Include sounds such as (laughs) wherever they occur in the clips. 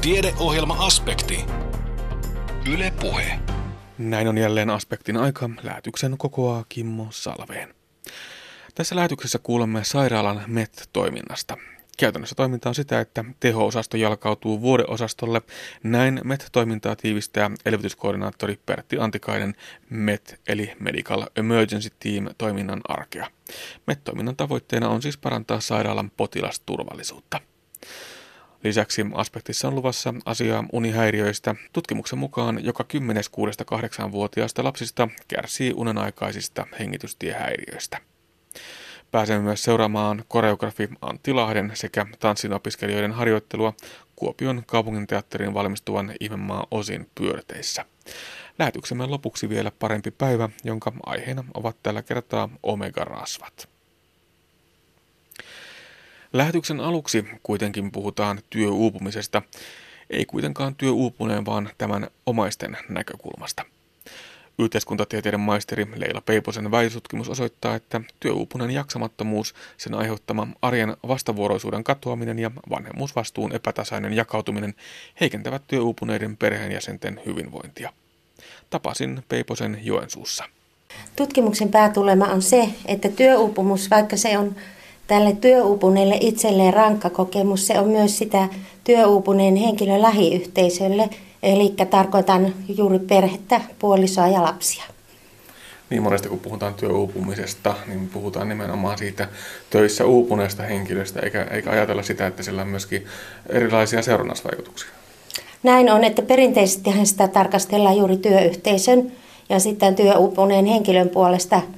Tiedeohjelma-aspekti. Yle Puhe. Näin on jälleen aspektin aika. Lähetyksen kokoaa Kimmo Salveen. Tässä lähetyksessä kuulemme sairaalan MET-toiminnasta. Käytännössä toiminta on sitä, että teho-osasto jalkautuu vuodeosastolle. Näin MET-toimintaa tiivistää elvytyskoordinaattori Pertti Antikainen MET eli Medical Emergency Team toiminnan arkea. MET-toiminnan tavoitteena on siis parantaa sairaalan potilasturvallisuutta. Lisäksi aspektissa on luvassa asiaa unihäiriöistä. Tutkimuksen mukaan joka 10 6-8-vuotiaasta lapsista kärsii unenaikaisista hengitystiehäiriöistä. Pääsemme myös seuraamaan koreografi Antti Lahden sekä tanssin opiskelijoiden harjoittelua Kuopion kaupunginteatterin valmistuvan Ihmemaa osin pyörteissä. Lähetyksemme lopuksi vielä parempi päivä, jonka aiheena ovat tällä kertaa omega-rasvat. Lähetyksen aluksi kuitenkin puhutaan työuupumisesta, ei kuitenkaan työuupuneen, vaan tämän omaisten näkökulmasta. Yhteiskuntatieteiden maisteri Leila Peiposen väitöstutkimus osoittaa, että työuupuneen jaksamattomuus, sen aiheuttama arjen vastavuoroisuuden katoaminen ja vanhemmuusvastuun epätasainen jakautuminen heikentävät työuupuneiden perheenjäsenten hyvinvointia. Tapasin Peiposen Joensuussa. Tutkimuksen päätulema on se, että työuupumus, vaikka se on tälle työuupuneelle itselleen rankka kokemus, se on myös sitä työuupuneen henkilön lähiyhteisölle, eli tarkoitan juuri perhettä, puolisoa ja lapsia. Niin monesti kun puhutaan työuupumisesta, niin puhutaan nimenomaan siitä töissä uupuneesta henkilöstä, eikä, eikä ajatella sitä, että sillä on myöskin erilaisia seurannasvaikutuksia. Näin on, että perinteisesti sitä tarkastellaan juuri työyhteisön ja sitten työuupuneen henkilön puolesta –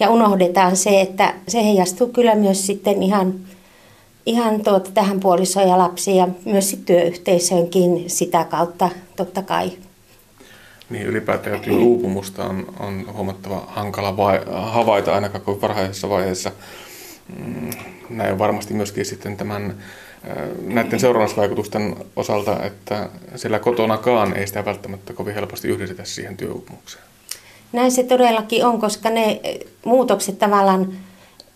ja unohdetaan se, että se heijastuu kyllä myös sitten ihan, ihan tuota, tähän puolisoon ja lapsiin ja myös sitten työyhteisöönkin sitä kautta totta kai. Niin ylipäätään työuupumusta on, on huomattava hankala vai, havaita ainakaan kuin varhaisessa vaiheessa. Mm, näin varmasti myöskin sitten tämän näiden seurannusvaikutusten osalta, että sillä kotonakaan ei sitä välttämättä kovin helposti yhdistetä siihen työuupumukseen. Näin se todellakin on, koska ne muutokset tavallaan,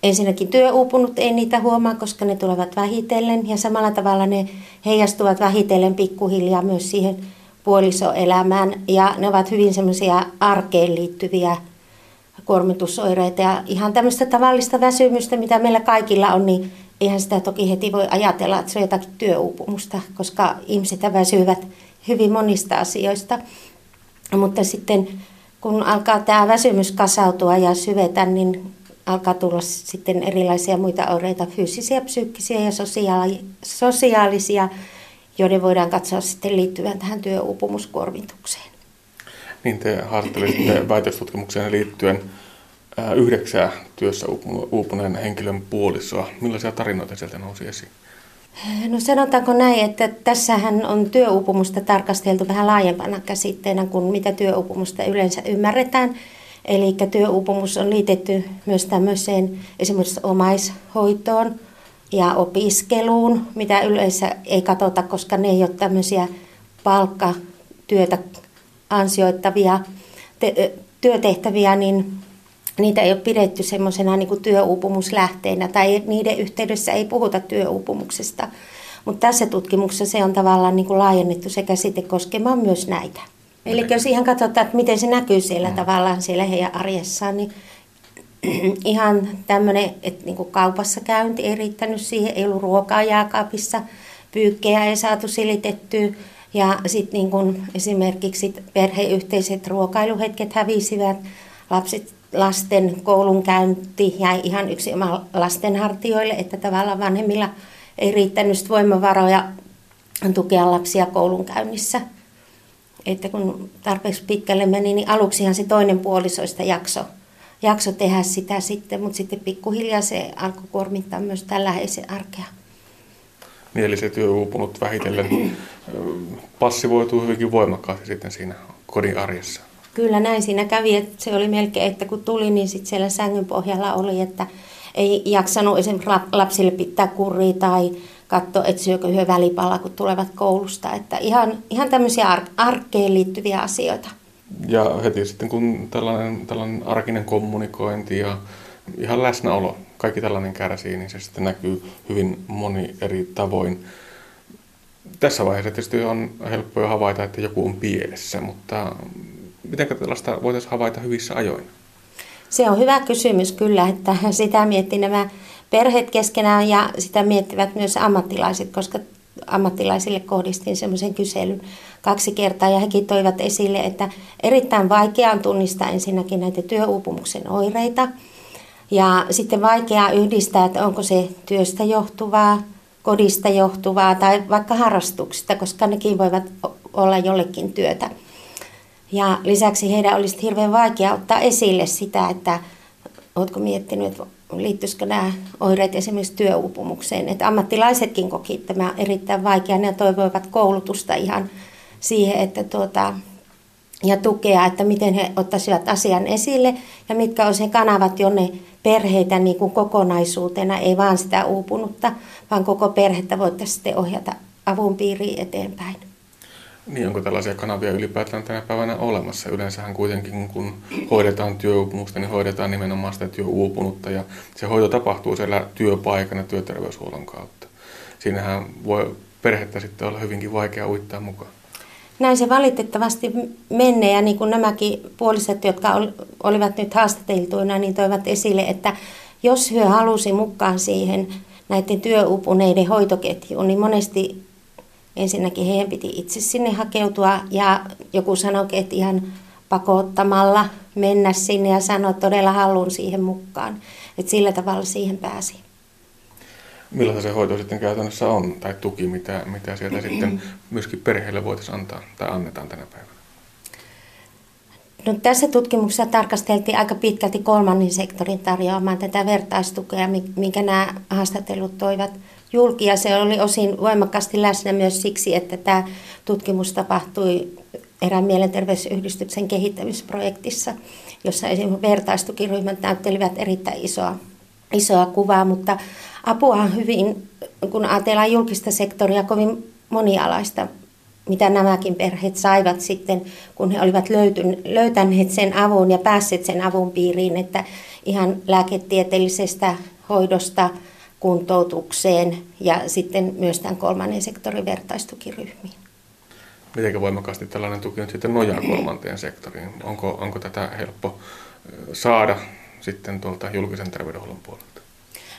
ensinnäkin työuupunut ei niitä huomaa, koska ne tulevat vähitellen ja samalla tavalla ne heijastuvat vähitellen pikkuhiljaa myös siihen puolisoelämään ja ne ovat hyvin semmoisia arkeen liittyviä kuormitusoireita ja ihan tämmöistä tavallista väsymystä, mitä meillä kaikilla on, niin eihän sitä toki heti voi ajatella, että se on jotakin työuupumusta, koska ihmiset väsyvät hyvin monista asioista. Mutta sitten kun alkaa tämä väsymys kasautua ja syvetä, niin alkaa tulla sitten erilaisia muita oireita, fyysisiä, psyykkisiä ja sosiaali- sosiaalisia, joiden voidaan katsoa sitten liittyvän tähän työuupumuskuormitukseen. Niin te haastattelitte (clears throat) väitöstutkimukseen liittyen yhdeksää työssä uupuneen henkilön puolisoa. Millaisia tarinoita sieltä nousi esiin? No sanotaanko näin, että tässähän on työuupumusta tarkasteltu vähän laajempana käsitteenä kuin mitä työuupumusta yleensä ymmärretään. Eli työuupumus on liitetty myös tämmöiseen esimerkiksi omaishoitoon ja opiskeluun, mitä yleensä ei katsota, koska ne ei ole tämmöisiä palkkatyötä ansioittavia te- työtehtäviä, niin niitä ei ole pidetty semmoisena niin työuupumuslähteenä tai niiden yhteydessä ei puhuta työuupumuksesta. Mutta tässä tutkimuksessa se on tavallaan niin kuin laajennettu se käsite koskemaan myös näitä. Eli jos ihan katsotaan, että miten se näkyy siellä mm. tavallaan siellä heidän arjessaan, niin (clears throat) ihan tämmöinen, että niin kuin kaupassa käynti ei riittänyt siihen, ei ollut ruokaa jääkaapissa, pyykkejä ei saatu silitettyä. Ja sitten niin esimerkiksi perheyhteiset ruokailuhetket hävisivät, lapset lasten koulunkäynti jäi ihan yksi oma lastenhartioille, että tavallaan vanhemmilla ei riittänyt voimavaroja tukea lapsia koulunkäynnissä. Että kun tarpeeksi pitkälle meni, niin aluksihan se toinen puolisoista jakso, jakso tehdä sitä sitten, mutta sitten pikkuhiljaa se alkoi kuormittaa myös tämän läheisen arkea. Niin, eli se työuupunut vähitellen passivoituu hyvinkin voimakkaasti sitten siinä kodin arjessa. Kyllä näin siinä kävi, että se oli melkein, että kun tuli, niin sitten siellä sängyn pohjalla oli, että ei jaksanut esimerkiksi lapsille pitää kuria tai katsoa, että syökö yhden välipalla, kun tulevat koulusta. Että ihan, ihan tämmöisiä ar- arkeen liittyviä asioita. Ja heti sitten kun tällainen, tällainen arkinen kommunikointi ja ihan läsnäolo, kaikki tällainen kärsii, niin se sitten näkyy hyvin moni eri tavoin. Tässä vaiheessa tietysti on helppo jo havaita, että joku on pielessä, mutta miten tällaista voitaisiin havaita hyvissä ajoin? Se on hyvä kysymys kyllä, että (laughs) sitä miettii nämä perheet keskenään ja sitä miettivät myös ammattilaiset, koska ammattilaisille kohdistin semmoisen kyselyn kaksi kertaa ja hekin toivat esille, että erittäin vaikea on tunnistaa ensinnäkin näitä työuupumuksen oireita ja sitten vaikea yhdistää, että onko se työstä johtuvaa, kodista johtuvaa tai vaikka harrastuksista, koska nekin voivat olla jollekin työtä. Ja lisäksi heidän olisi hirveän vaikea ottaa esille sitä, että oletko miettinyt, että liittyisikö nämä oireet esimerkiksi työuupumukseen. Että ammattilaisetkin koki tämä erittäin vaikea. Ne toivoivat koulutusta ihan siihen, että tuota, ja tukea, että miten he ottaisivat asian esille ja mitkä olisivat kanavat, jonne perheitä niin kuin kokonaisuutena, ei vaan sitä uupunutta, vaan koko perhettä voitaisiin sitten ohjata avun piiriin eteenpäin. Niin, onko tällaisia kanavia ylipäätään tänä päivänä olemassa? Yleensähän kuitenkin, kun hoidetaan työuupumusta, niin hoidetaan nimenomaan sitä työuupunutta ja se hoito tapahtuu siellä työpaikan ja työterveyshuollon kautta. Siinähän voi perhettä sitten olla hyvinkin vaikea uittaa mukaan. Näin se valitettavasti menee ja niin kuin nämäkin puoliset, jotka olivat nyt haastateltuina, niin toivat esille, että jos hyö halusi mukaan siihen näiden työupuneiden hoitoketjuun, niin monesti ensinnäkin heidän piti itse sinne hakeutua ja joku sanoi, että ihan pakottamalla mennä sinne ja sanoa, että todella haluan siihen mukaan. Että sillä tavalla siihen pääsi. Millaista se hoito sitten käytännössä on, tai tuki, mitä, mitä sieltä (clears throat) sitten myöskin perheille voitaisiin antaa tai annetaan tänä päivänä? No, tässä tutkimuksessa tarkasteltiin aika pitkälti kolmannen sektorin tarjoamaan tätä vertaistukea, minkä nämä haastattelut toivat julki. Ja se oli osin voimakkaasti läsnä myös siksi, että tämä tutkimus tapahtui erään mielenterveysyhdistyksen kehittämisprojektissa, jossa esimerkiksi vertaistukiryhmät näyttelivät erittäin isoa, isoa kuvaa, mutta apua on hyvin, kun ajatellaan julkista sektoria, kovin monialaista mitä nämäkin perheet saivat sitten, kun he olivat löytäneet sen avun ja päässeet sen avun piiriin, että ihan lääketieteellisestä hoidosta kuntoutukseen ja sitten myös tämän kolmannen sektorin vertaistukiryhmiin. Miten voimakkaasti tällainen tuki nyt sitten nojaa kolmanteen sektoriin? Onko, onko tätä helppo saada sitten tuolta julkisen terveydenhuollon puolelta?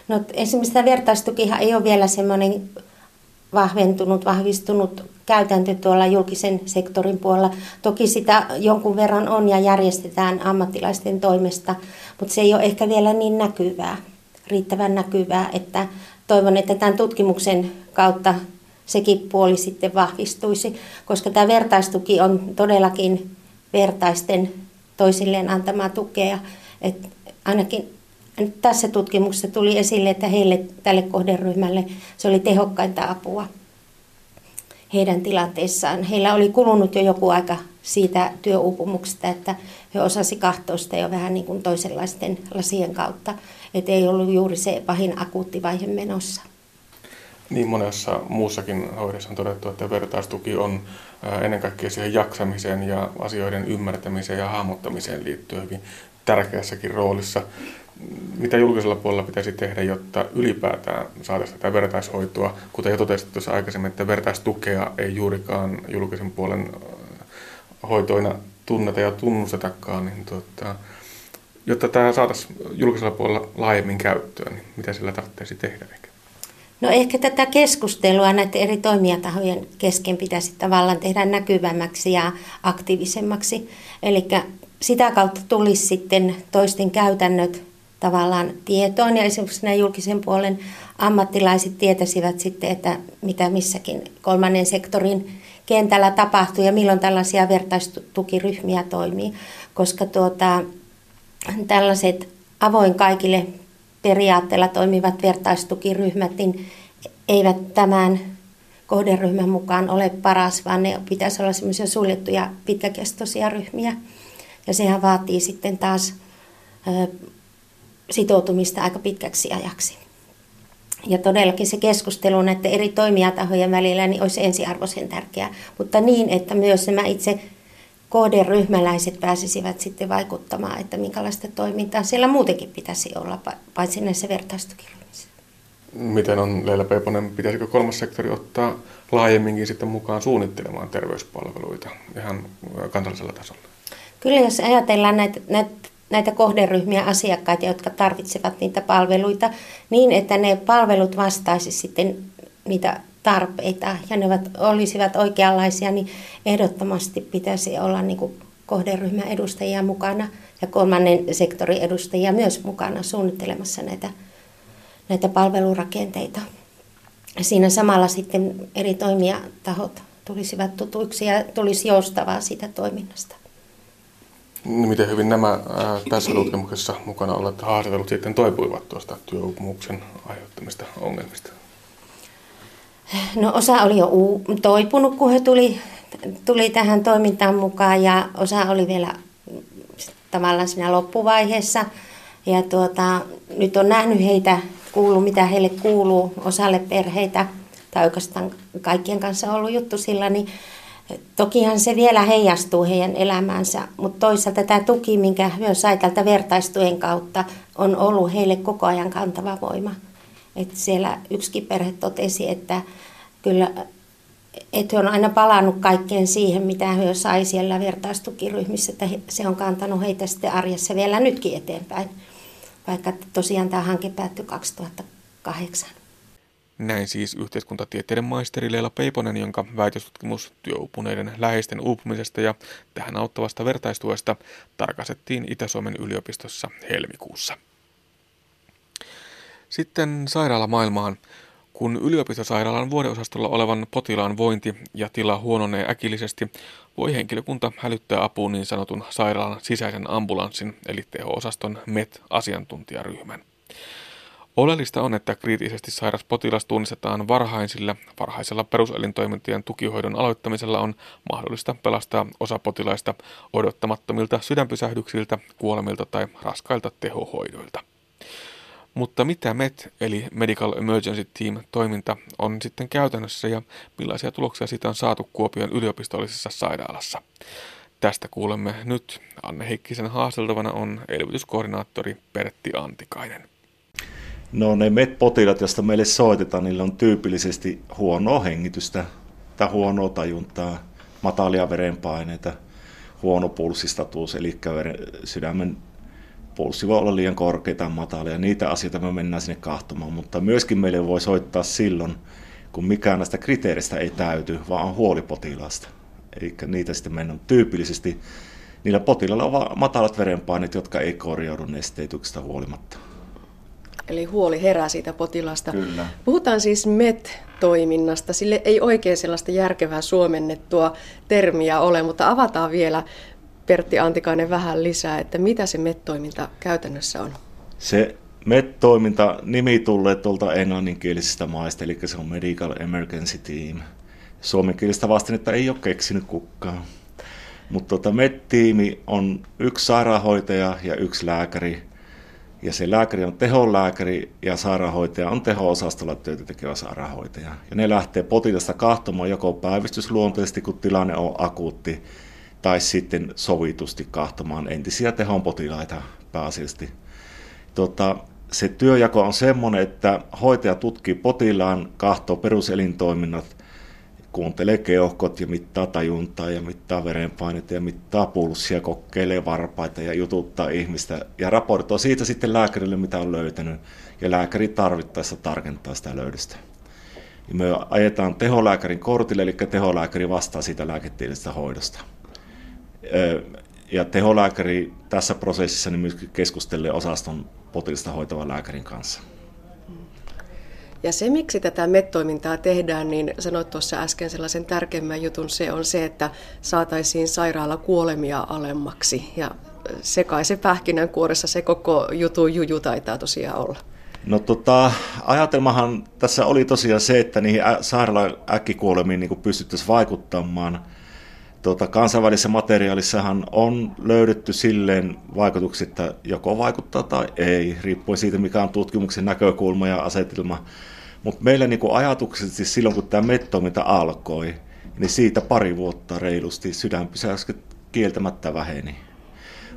No, esimerkiksi tämä vertaistukihan ei ole vielä semmoinen vahventunut, vahvistunut käytäntö tuolla julkisen sektorin puolella. Toki sitä jonkun verran on ja järjestetään ammattilaisten toimesta, mutta se ei ole ehkä vielä niin näkyvää, riittävän näkyvää, että toivon, että tämän tutkimuksen kautta sekin puoli sitten vahvistuisi, koska tämä vertaistuki on todellakin vertaisten toisilleen antamaa tukea. että ainakin tässä tutkimuksessa tuli esille, että heille, tälle kohderyhmälle, se oli tehokkainta apua heidän tilanteessaan. Heillä oli kulunut jo joku aika siitä työuupumuksesta, että he osasi kahtoa sitä jo vähän niin kuin toisenlaisten lasien kautta. Että ei ollut juuri se pahin akuutti vaihe menossa. Niin monessa muussakin hoidossa on todettu, että vertaistuki on ennen kaikkea siihen jaksamiseen ja asioiden ymmärtämiseen ja hahmottamiseen liittyen hyvin tärkeässäkin roolissa mitä julkisella puolella pitäisi tehdä, jotta ylipäätään saataisiin tätä vertaishoitoa, kuten jo totesit tuossa aikaisemmin, että vertaistukea ei juurikaan julkisen puolen hoitoina tunneta ja tunnustetakaan, niin tuota, jotta tämä saataisiin julkisella puolella laajemmin käyttöön, niin mitä sillä tarvitsisi tehdä ehkä? No ehkä tätä keskustelua näiden eri toimijatahojen kesken pitäisi tavallaan tehdä näkyvämmäksi ja aktiivisemmaksi. Eli sitä kautta tulisi sitten toisten käytännöt tavallaan tietoon ja esimerkiksi nämä julkisen puolen ammattilaiset tietäisivät sitten, että mitä missäkin kolmannen sektorin kentällä tapahtuu ja milloin tällaisia vertaistukiryhmiä toimii, koska tuota, tällaiset avoin kaikille periaatteella toimivat vertaistukiryhmät niin eivät tämän kohderyhmän mukaan ole paras, vaan ne pitäisi olla semmoisia suljettuja pitkäkestoisia ryhmiä. Ja sehän vaatii sitten taas sitoutumista aika pitkäksi ajaksi. Ja todellakin se keskustelu näiden eri toimijatahojen välillä niin olisi ensiarvoisen tärkeää, mutta niin, että myös nämä itse kohderyhmäläiset pääsisivät sitten vaikuttamaan, että minkälaista toimintaa siellä muutenkin pitäisi olla, paitsi näissä vertaistukiryhmissä. Miten on Leila Peiponen, pitäisikö kolmas sektori ottaa laajemminkin sitten mukaan suunnittelemaan terveyspalveluita ihan kansallisella tasolla? Kyllä jos ajatellaan näitä, näitä, näitä kohderyhmiä asiakkaita, jotka tarvitsevat niitä palveluita, niin että ne palvelut vastaisi sitten niitä tarpeita ja ne olisivat oikeanlaisia, niin ehdottomasti pitäisi olla niin kuin kohderyhmän edustajia mukana ja kolmannen sektorin edustajia myös mukana suunnittelemassa näitä, näitä palvelurakenteita. Siinä samalla sitten eri toimijatahot tulisivat tutuiksi ja tulisi joustavaa siitä toiminnasta. Niin miten hyvin nämä ää, tässä tutkimuksessa mukana olleet haastatellut sitten toipuivat tuosta työuupumuksen aiheuttamista ongelmista? No osa oli jo uu- toipunut, kun he tuli, tuli tähän toimintaan mukaan ja osa oli vielä tavallaan siinä loppuvaiheessa. Ja tuota, nyt on nähnyt heitä, kuulu mitä heille kuuluu, osalle perheitä, tai oikeastaan kaikkien kanssa ollut juttu sillä, niin tokihan se vielä heijastuu heidän elämäänsä, mutta toisaalta tämä tuki, minkä myös sai tältä vertaistuen kautta, on ollut heille koko ajan kantava voima. Et siellä yksikin perhe totesi, että kyllä että he on aina palannut kaikkeen siihen, mitä he sai siellä vertaistukiryhmissä, että se on kantanut heitä sitten arjessa vielä nytkin eteenpäin, vaikka tosiaan tämä hanke päättyi 2008. Näin siis yhteiskuntatieteiden maisteri Leila Peiponen, jonka väitöstutkimus työupuneiden läheisten uupumisesta ja tähän auttavasta vertaistuesta tarkastettiin Itä-Suomen yliopistossa helmikuussa. Sitten sairaalamaailmaan. Kun yliopistosairaalan vuodeosastolla olevan potilaan vointi ja tila huononee äkillisesti, voi henkilökunta hälyttää apuun niin sanotun sairaalan sisäisen ambulanssin eli teho-osaston MET-asiantuntijaryhmän. Oleellista on, että kriittisesti sairas potilas tunnistetaan varhain, sillä varhaisella peruselintoimintien tukihoidon aloittamisella on mahdollista pelastaa osa potilaista odottamattomilta sydänpysähdyksiltä, kuolemilta tai raskailta tehohoidoilta. Mutta mitä MET eli Medical Emergency Team toiminta on sitten käytännössä ja millaisia tuloksia siitä on saatu Kuopion yliopistollisessa sairaalassa? Tästä kuulemme nyt. Anne Heikkisen haasteltavana on elvytyskoordinaattori Pertti Antikainen. No ne MET-potilaat, joista meille soitetaan, niillä on tyypillisesti huonoa hengitystä tai huonoa tajuntaa, matalia verenpaineita, huono pulssistatus, eli sydämen pulssi voi olla liian korkea tai matala, ja niitä asioita me mennään sinne kahtomaan, mutta myöskin meille voi soittaa silloin, kun mikään näistä kriteereistä ei täyty, vaan on huoli potilaasta. Eli niitä sitten mennään tyypillisesti. Niillä potilailla on matalat verenpaineet, jotka ei korjaudu nesteytyksestä huolimatta. Eli huoli herää siitä potilasta. Kyllä. Puhutaan siis MET-toiminnasta. Sille ei oikein sellaista järkevää suomennettua termiä ole, mutta avataan vielä Pertti Antikainen vähän lisää, että mitä se MET-toiminta käytännössä on? Se MET-toiminta nimi tulee tuolta englanninkielisistä maista, eli se on Medical Emergency Team. Suomenkielistä vastennetta ei ole keksinyt kukaan. Mutta tota MET-tiimi on yksi sairaanhoitaja ja yksi lääkäri. Ja se lääkäri on teholääkäri ja sairaanhoitaja on teho-osastolla työtä tekevä sairaanhoitaja. Ja ne lähtee potilasta kahtomaan joko päivystysluonteisesti, kun tilanne on akuutti, tai sitten sovitusti kahtomaan entisiä tehon potilaita pääasiallisesti. Tota, se työjako on sellainen, että hoitaja tutkii potilaan, kahtoo peruselintoiminnat, kuuntelee keuhkot ja mittaa tajuntaa ja mittaa verenpainetta ja mittaa pulssia, kokeilee varpaita ja jututtaa ihmistä ja raportoi siitä sitten lääkärille, mitä on löytänyt. Ja lääkäri tarvittaessa tarkentaa sitä löydöstä. Ja me ajetaan teholääkärin kortille, eli teholääkäri vastaa siitä lääketieteellisestä hoidosta ja teholääkäri tässä prosessissa niin myöskin keskustelee osaston potilasta hoitavan lääkärin kanssa. Ja se, miksi tätä MET-toimintaa tehdään, niin sanoit tuossa äsken sellaisen tärkeimmän jutun, se on se, että saataisiin sairaala kuolemia alemmaksi. Ja se kai se pähkinänkuoressa se koko jutu juju taitaa tosiaan olla. No tota, ajatelmahan tässä oli tosiaan se, että niihin sairaalan äkkikuolemiin niin pystyttäisiin vaikuttamaan – tuota, kansainvälisessä materiaalissahan on löydetty silleen vaikutukset, että joko vaikuttaa tai ei, riippuen siitä, mikä on tutkimuksen näkökulma ja asetelma. Mutta meillä niin siis silloin, kun tämä mettoiminta alkoi, niin siitä pari vuotta reilusti sydänpysäykset kieltämättä väheni.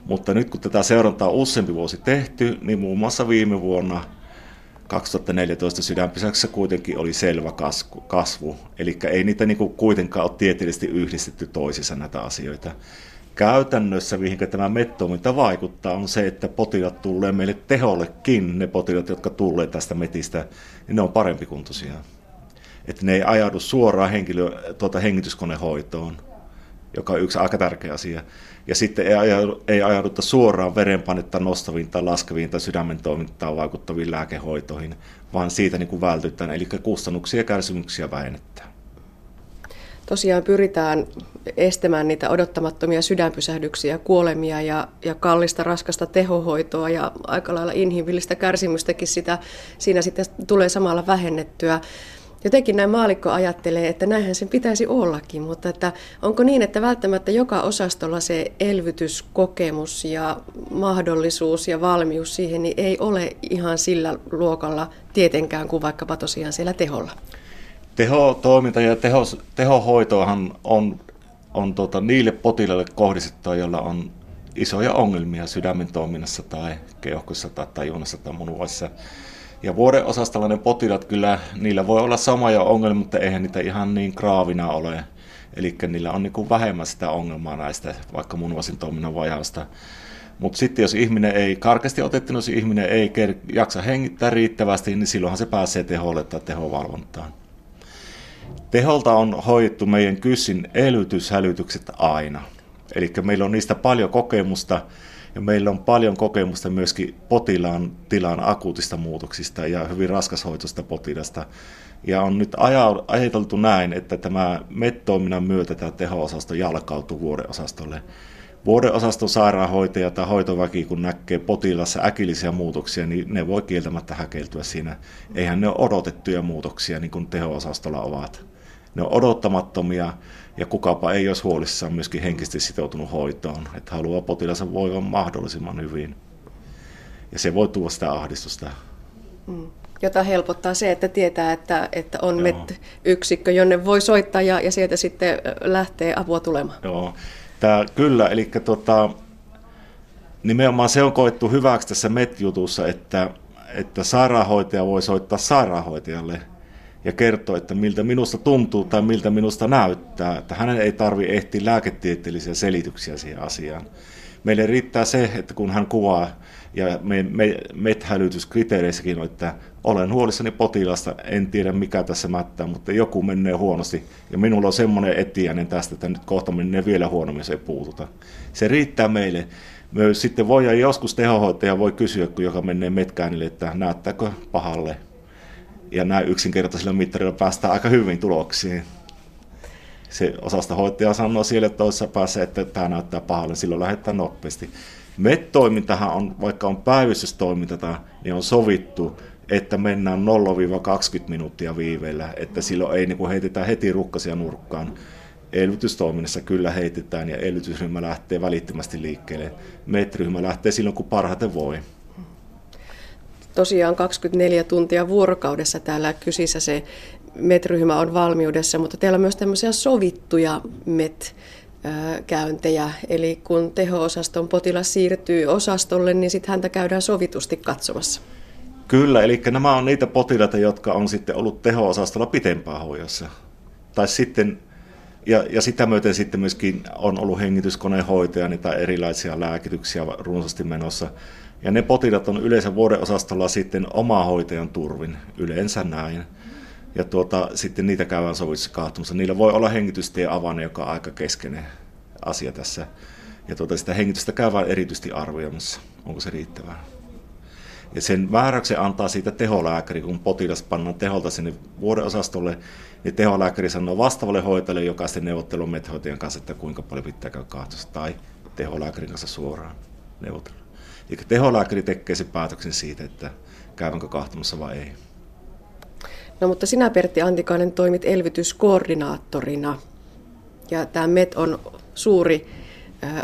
Mutta nyt kun tätä seurantaa on useampi vuosi tehty, niin muun muassa viime vuonna 2014 sydänpysäyksessä kuitenkin oli selvä kasvu, eli ei niitä niin kuin kuitenkaan ole tieteellisesti yhdistetty toisissa näitä asioita. Käytännössä, mihin tämä mettoiminta vaikuttaa, on se, että potilaat tulee meille tehollekin, ne potilaat, jotka tulee tästä metistä, niin ne on parempi kuntoisia. Että ne ei ajaudu suoraan henkilö, tuota hengityskonehoitoon, joka on yksi aika tärkeä asia. Ja sitten ei, ajaudu, ei ajauduta suoraan verenpainetta nostaviin tai laskeviin tai sydämen toimintaan vaikuttaviin lääkehoitoihin, vaan siitä niin kuin vältytään, eli kustannuksia ja kärsimyksiä vähennetään. Tosiaan pyritään estämään niitä odottamattomia sydänpysähdyksiä, kuolemia ja, ja kallista raskasta tehohoitoa ja aika lailla inhimillistä kärsimystäkin sitä, siinä sitten tulee samalla vähennettyä jotenkin näin maalikko ajattelee, että näinhän sen pitäisi ollakin, mutta että onko niin, että välttämättä joka osastolla se elvytyskokemus ja mahdollisuus ja valmius siihen niin ei ole ihan sillä luokalla tietenkään kuin vaikkapa tosiaan siellä teholla? Tehotoiminta ja teho, tehohoitoahan on, on tota, niille potilaille kohdistettua, joilla on isoja ongelmia sydämen toiminnassa tai keuhkossa tai tajunnassa tai munuaissa. Ja vuodeosastolla ne potilaat kyllä, niillä voi olla samoja ongelmia, mutta eihän niitä ihan niin kraavina ole. Eli niillä on niin vähemmän sitä ongelmaa näistä, vaikka munuaisin toiminnan vajausta. Mutta sitten jos ihminen ei, karkeasti otettuna, jos ihminen ei jaksa hengittää riittävästi, niin silloinhan se pääsee teholle tai tehovalvontaan. Teholta on hoidettu meidän kyssin elvytyshälytykset aina. Eli meillä on niistä paljon kokemusta ja meillä on paljon kokemusta myöskin potilaan tilan akuutista muutoksista ja hyvin raskashoitoista potilasta. Ja on nyt ajateltu näin, että tämä MET-toiminnan myötä tämä teho-osasto jalkautuu vuodeosastolle. Vuodeosaston sairaanhoitaja tai hoitoväki, kun näkee potilassa äkillisiä muutoksia, niin ne voi kieltämättä häkeltyä siinä. Eihän ne ole odotettuja muutoksia, niin kuin teho-osastolla ovat. Ne on odottamattomia ja kukapa ei olisi huolissaan myöskin henkisesti sitoutunut hoitoon, että haluaa potilansa voivan mahdollisimman hyvin. Ja se voi tuoda sitä ahdistusta. Mm. Jota helpottaa se, että tietää, että, että on MET-yksikkö, jonne voi soittaa ja, ja sieltä sitten lähtee apua tulemaan. Joo, Tää, kyllä, eli tota, nimenomaan se on koettu hyväksi tässä MET-jutussa, että, että sairaanhoitaja voi soittaa sairaanhoitajalle – ja kertoo, että miltä minusta tuntuu tai miltä minusta näyttää, että hänen ei tarvi ehtiä lääketieteellisiä selityksiä siihen asiaan. Meille riittää se, että kun hän kuvaa, ja me, me, MET-hälytyskriteereissäkin on, että olen huolissani potilasta, en tiedä mikä tässä mättää, mutta joku menee huonosti, ja minulla on semmoinen etiäinen tästä, että nyt kohta menee vielä huonommin, se ei puututa. Se riittää meille. Me sitten voi joskus tehohoitaja voi kysyä, kun joka menee metkäänille, että näyttääkö pahalle, ja näin yksinkertaisilla mittarilla päästään aika hyvin tuloksiin. Se osastohoitaja sanoo siellä toisessa päässä, että tämä näyttää pahalle, silloin lähdetään nopeasti. MET-toimintahan on, vaikka on päivystystoiminta, niin on sovittu, että mennään 0-20 minuuttia viiveellä, että silloin ei niin kuin heitetä heti rukkasia nurkkaan. Elvytystoiminnassa kyllä heitetään ja elvytysryhmä lähtee välittömästi liikkeelle. MET-ryhmä lähtee silloin, kun parhaiten voi tosiaan 24 tuntia vuorokaudessa täällä kysissä se MET-ryhmä on valmiudessa, mutta teillä on myös tämmöisiä sovittuja MET käyntejä, eli kun teho-osaston potilas siirtyy osastolle, niin sitten häntä käydään sovitusti katsomassa. Kyllä, eli nämä on niitä potilaita, jotka on sitten ollut teho-osastolla pitempään hoidossa. Tai sitten, ja, ja sitä myöten sitten myöskin on ollut hengityskonehoitaja, niitä erilaisia lääkityksiä runsaasti menossa. Ja ne potilaat on yleensä vuodeosastolla sitten oma hoitajan turvin, yleensä näin. Ja tuota, sitten niitä käydään sovitussa kahtumassa. Niillä voi olla hengitystie avane, joka on aika keskeinen asia tässä. Ja tuota, sitä hengitystä käydään erityisesti arvioimassa, onko se riittävää. Ja sen määräyksen antaa siitä teholääkäri, kun potilas pannaan teholta sinne vuodeosastolle, niin teholääkäri sanoo vastaavalle hoitajalle, joka sitten methoitajan kanssa, että kuinka paljon pitää käydä kahtossa, tai teholääkärin kanssa suoraan neuvotella. Eli teholääkäri tekee sen päätöksen siitä, että käyvänkö kahtumassa vai ei. No mutta sinä Pertti Antikainen toimit elvytyskoordinaattorina ja tämä MET on suuri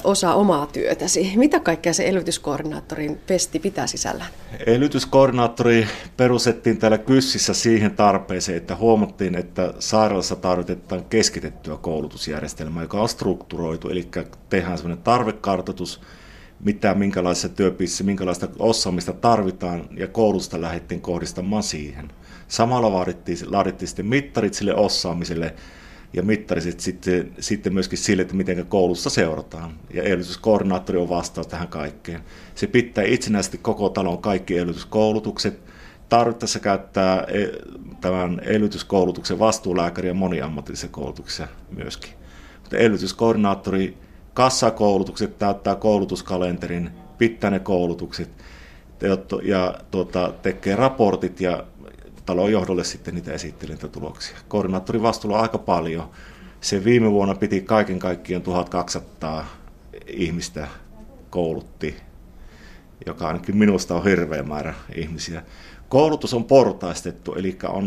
osa omaa työtäsi. Mitä kaikkea se elvytyskoordinaattorin pesti pitää sisällään? Elvytyskoordinaattori perustettiin täällä Kyssissä siihen tarpeeseen, että huomattiin, että sairaalassa tarvitaan keskitettyä koulutusjärjestelmää, joka on strukturoitu, eli tehdään sellainen tarvekartoitus, mitä minkälaisessa työpissä, minkälaista osaamista tarvitaan ja koulutusta lähdettiin kohdistamaan siihen. Samalla laadittiin, laadittiin sitten mittarit sille osaamiselle ja mittariset sitten, sitten myöskin sille, että miten koulussa seurataan. Ja elvytyskoordinaattori on vastaus tähän kaikkeen. Se pitää itsenäisesti koko talon kaikki elvytyskoulutukset. Tarvittaessa käyttää e, tämän elvytyskoulutuksen vastuulääkäri ja moniammatillisia koulutuksia myöskin. Mutta elvytyskoordinaattori kassakoulutukset täyttää koulutuskalenterin, pitää ne koulutukset ja tuota, tekee raportit ja talon johdolle sitten niitä tuloksia. Koordinaattorin vastuulla on aika paljon. Se viime vuonna piti kaiken kaikkiaan 1200 ihmistä koulutti, joka ainakin minusta on hirveä määrä ihmisiä. Koulutus on portaistettu, eli on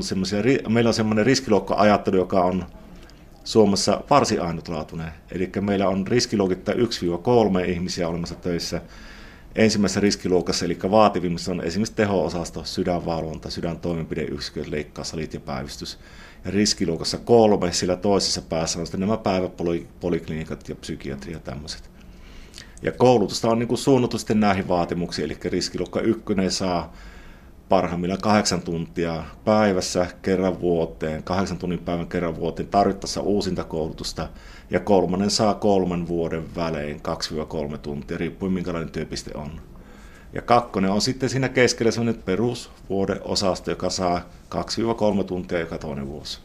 meillä on semmoinen riskiluokka-ajattelu, joka on Suomessa varsin ainutlaatuinen. Eli meillä on riskiluokittaa 1-3 ihmisiä olemassa töissä – ensimmäisessä riskiluokassa, eli vaativimmassa on esimerkiksi teho-osasto, sydänvalvonta, sydäntoimenpideyksiköt, leikkaussalit ja päivystys. Ja riskiluokassa kolme, sillä toisessa päässä on sitten nämä päiväpoliklinikat ja psykiatria ja tämmöiset. Ja koulutusta on niin kuin suunnattu sitten näihin vaatimuksiin, eli riskiluokka ykkönen saa parhaimmillaan kahdeksan tuntia päivässä kerran vuoteen, kahdeksan tunnin päivän kerran vuoteen tarvittaessa uusinta koulutusta, ja kolmannen saa kolmen vuoden välein 2-3 tuntia, riippuen minkälainen työpiste on. Ja kakkonen on sitten siinä keskellä sellainen perusvuodeosasto, joka saa 2-3 tuntia joka toinen vuosi.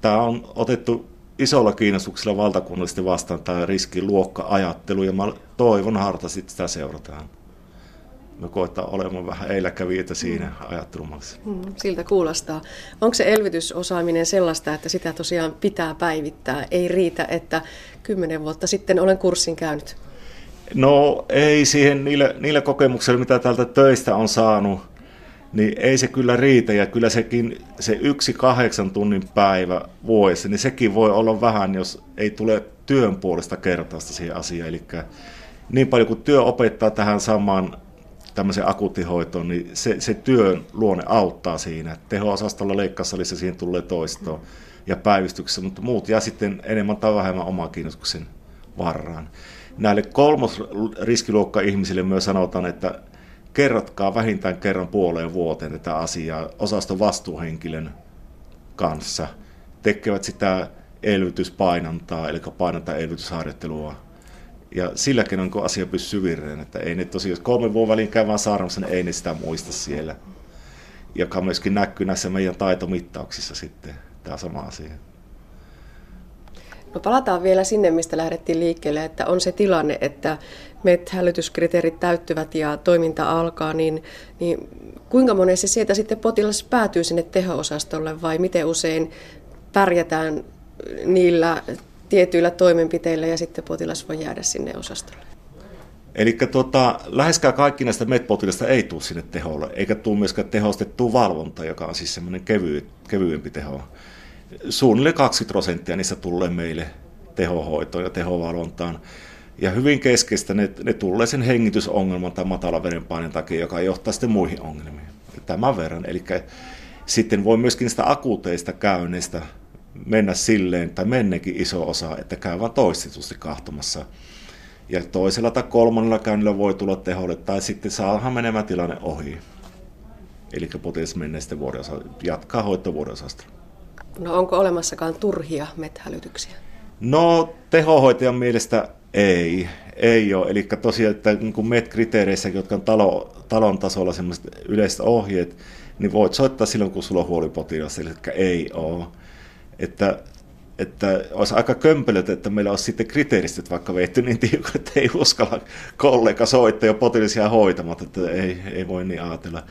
Tämä on otettu isolla kiinnostuksella valtakunnallisesti vastaan tämä riskiluokka-ajattelu, ja mä toivon hartaasti, että sitä seurataan me koettaa olemaan vähän eiläkävijöitä siinä mm. ajattelumassa. Mm, siltä kuulostaa. Onko se elvytysosaaminen sellaista, että sitä tosiaan pitää päivittää? Ei riitä, että kymmenen vuotta sitten olen kurssin käynyt. No ei siihen niillä, niillä kokemuksilla, mitä täältä töistä on saanut, niin ei se kyllä riitä. Ja kyllä sekin, se yksi kahdeksan tunnin päivä vuodessa, niin sekin voi olla vähän, jos ei tule työn puolesta kertausta siihen asiaan. Eli niin paljon kuin työ opettaa tähän samaan tämmöiseen akuuttihoitoon, niin se, se työn luonne auttaa siinä. Teho-osastolla leikkaussalissa siihen tulee toistoa ja päivystyksessä, mutta muut jää sitten enemmän tai vähemmän omaa kiinnostuksen varraan. Näille kolmos riskiluokka ihmisille myös sanotaan, että kerrotkaa vähintään kerran puoleen vuoteen tätä asiaa osaston vastuuhenkilön kanssa. Tekevät sitä elvytyspainantaa, eli painantaa elvytysharjoittelua ja sillä keinoin, kun asia pysyy että ei ne tosiaan, jos kolmen vuoden väliin käy vaan saarnassa, niin ei ne sitä muista siellä. Joka myöskin näkyy näissä meidän taitomittauksissa sitten, tämä sama asia. No palataan vielä sinne, mistä lähdettiin liikkeelle, että on se tilanne, että MET-hälytyskriteerit täyttyvät ja toiminta alkaa, niin, niin kuinka monesti sieltä sitten potilas päätyy sinne teho-osastolle vai miten usein pärjätään niillä tietyillä toimenpiteillä ja sitten potilas voi jäädä sinne osastolle. Eli tota, läheskään kaikki näistä MET-potilasta ei tule sinne teholle, eikä tule myöskään tehostettua valvonta, joka on siis semmoinen kevy, kevyempi teho. Suunnilleen 20 prosenttia niistä tulee meille tehohoitoon ja tehovalvontaan. Ja hyvin keskeistä ne, ne tulee sen hengitysongelman tai matalan verenpaineen takia, joka johtaa sitten muihin ongelmiin. Tämän verran. Eli sitten voi myöskin sitä akuuteista käynneistä mennä silleen, tai mennekin iso osa, että käy vain toistetusti kahtomassa. Ja toisella tai kolmannella käynnillä voi tulla teholle, tai sitten saadaan menemään tilanne ohi. Eli potilas menee sitten vuodeosa, jatkaa hoitovuodeosasta. No onko olemassakaan turhia methälytyksiä? No tehohoitajan mielestä ei, ei ole. Eli tosiaan, että niin MET-kriteereissä, jotka on talo, talon tasolla sellaiset yleiset ohjeet, niin voit soittaa silloin, kun sulla on huolipotilas, eli ei ole että, että olisi aika kömpelöt, että meillä olisi sitten kriteeristöt vaikka veitty niin tiukat, että ei uskalla kollega soittaa ja potilisia hoitamat, että ei, ei voi niin ajatella.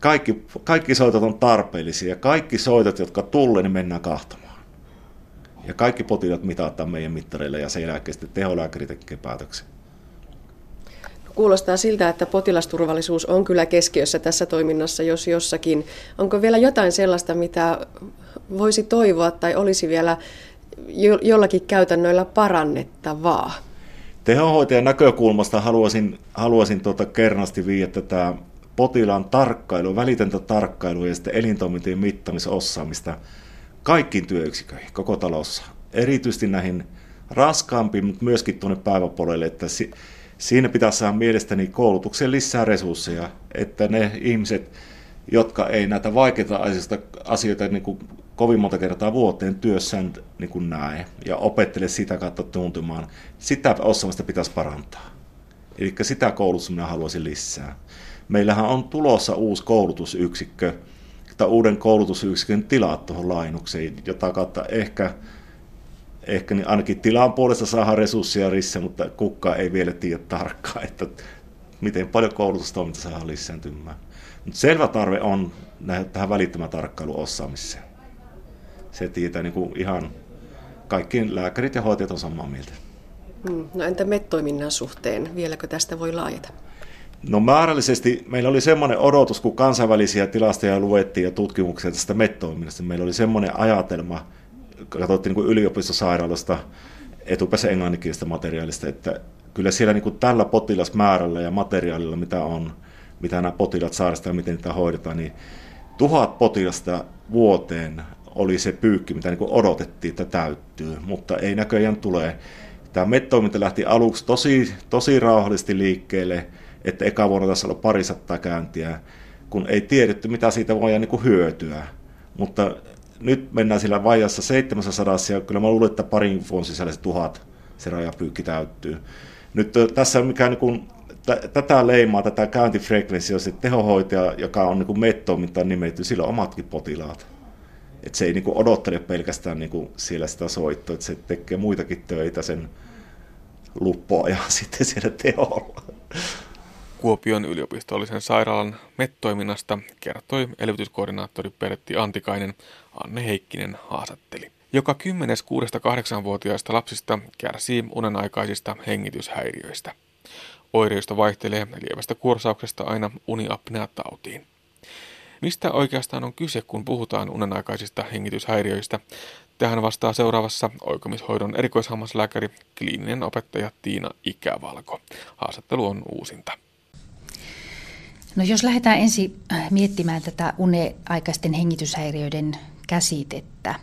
Kaikki, kaikki soitot on tarpeellisia ja kaikki soitot, jotka tulee, niin mennään kahtamaan. Ja kaikki potilaat mitataan meidän mittareilla ja sen jälkeen sitten teholääkäri tekee päätöksen. Kuulostaa siltä, että potilasturvallisuus on kyllä keskiössä tässä toiminnassa, jos jossakin. Onko vielä jotain sellaista, mitä voisi toivoa tai olisi vielä jollakin käytännöillä parannettavaa? Tehohoitajan näkökulmasta haluaisin, haluaisin tuota kernasti viiä tätä potilaan tarkkailu, välitöntä tarkkailua ja sitten elintoimintien mittamisosaamista kaikkiin työyksiköihin, koko talossa. Erityisesti näihin raskaampiin, mutta myöskin tuonne päiväpuolelle, että Siinä pitäisi saada mielestäni koulutukseen lisää resursseja, että ne ihmiset, jotka ei näitä vaikeita asioita, asioita niin kuin kovin monta kertaa vuoteen työssään niin kuin näe ja opettele sitä kautta tuntumaan, sitä osaamista pitäisi parantaa. Eli sitä koulutusta minä haluaisin lisää. Meillähän on tulossa uusi koulutusyksikkö, tai uuden koulutusyksikön tilat tuohon lainukseen, jota kautta ehkä, ehkä niin ainakin tilan puolesta saadaan resursseja lisää, mutta kukaan ei vielä tiedä tarkkaan, että miten paljon koulutustoiminta saadaan lisääntymään. Mutta selvä tarve on tähän välittömän tarkkailuosaamiseen. Se tietää niin kuin ihan kaikki lääkärit ja hoitajat on samaa mieltä. Hmm. No entä MET-toiminnan suhteen? Vieläkö tästä voi laajata? No määrällisesti meillä oli semmoinen odotus, kun kansainvälisiä tilastoja luettiin ja tutkimuksia tästä MET-toiminnasta. Meillä oli semmoinen ajatelma, katsottiin niin yliopistosairaalasta etupäässä englanninkielistä materiaalista, että kyllä siellä niin kuin tällä potilasmäärällä ja materiaalilla, mitä on, mitä nämä potilaat sairastavat ja miten niitä hoidetaan, niin tuhat potilasta vuoteen oli se pyykki, mitä niin odotettiin, että täyttyy, mutta ei näköjään tule. Tämä MET-toiminta lähti aluksi tosi, tosi rauhallisesti liikkeelle, että eka vuonna tässä ollut parisattaa käyntiä, kun ei tiedetty, mitä siitä voi niin kuin hyötyä. Mutta nyt mennään sillä vajassa 700 ja kyllä mä luulen, että parin vuoden sisällä se tuhat se rajapyykki täyttyy. Nyt tässä mikä niin tätä leimaa, tätä käyntifrekvenssiä, se tehohoitaja, joka on niin MET-toimintaan nimetty, sillä on omatkin potilaat. Et se ei niin odottele pelkästään niin siellä sitä soittoa, että se tekee muitakin töitä sen luppoa ja (laughs) sitten siellä teholla. Kuopion yliopistollisen sairaalan MET-toiminnasta kertoi elvytyskoordinaattori Pertti Antikainen, Anne Heikkinen haastatteli. Joka kymmenes 6-8-vuotiaista lapsista kärsii unenaikaisista hengityshäiriöistä. Oireista vaihtelee lievästä kursauksesta aina uniapnea-tautiin. Mistä oikeastaan on kyse, kun puhutaan unenaikaisista hengityshäiriöistä? Tähän vastaa seuraavassa oikomishoidon erikoishammaslääkäri, kliininen opettaja Tiina Ikävalko. Haastattelu on uusinta. No jos lähdetään ensin äh, miettimään tätä uneaikaisten hengityshäiriöiden käsitettä.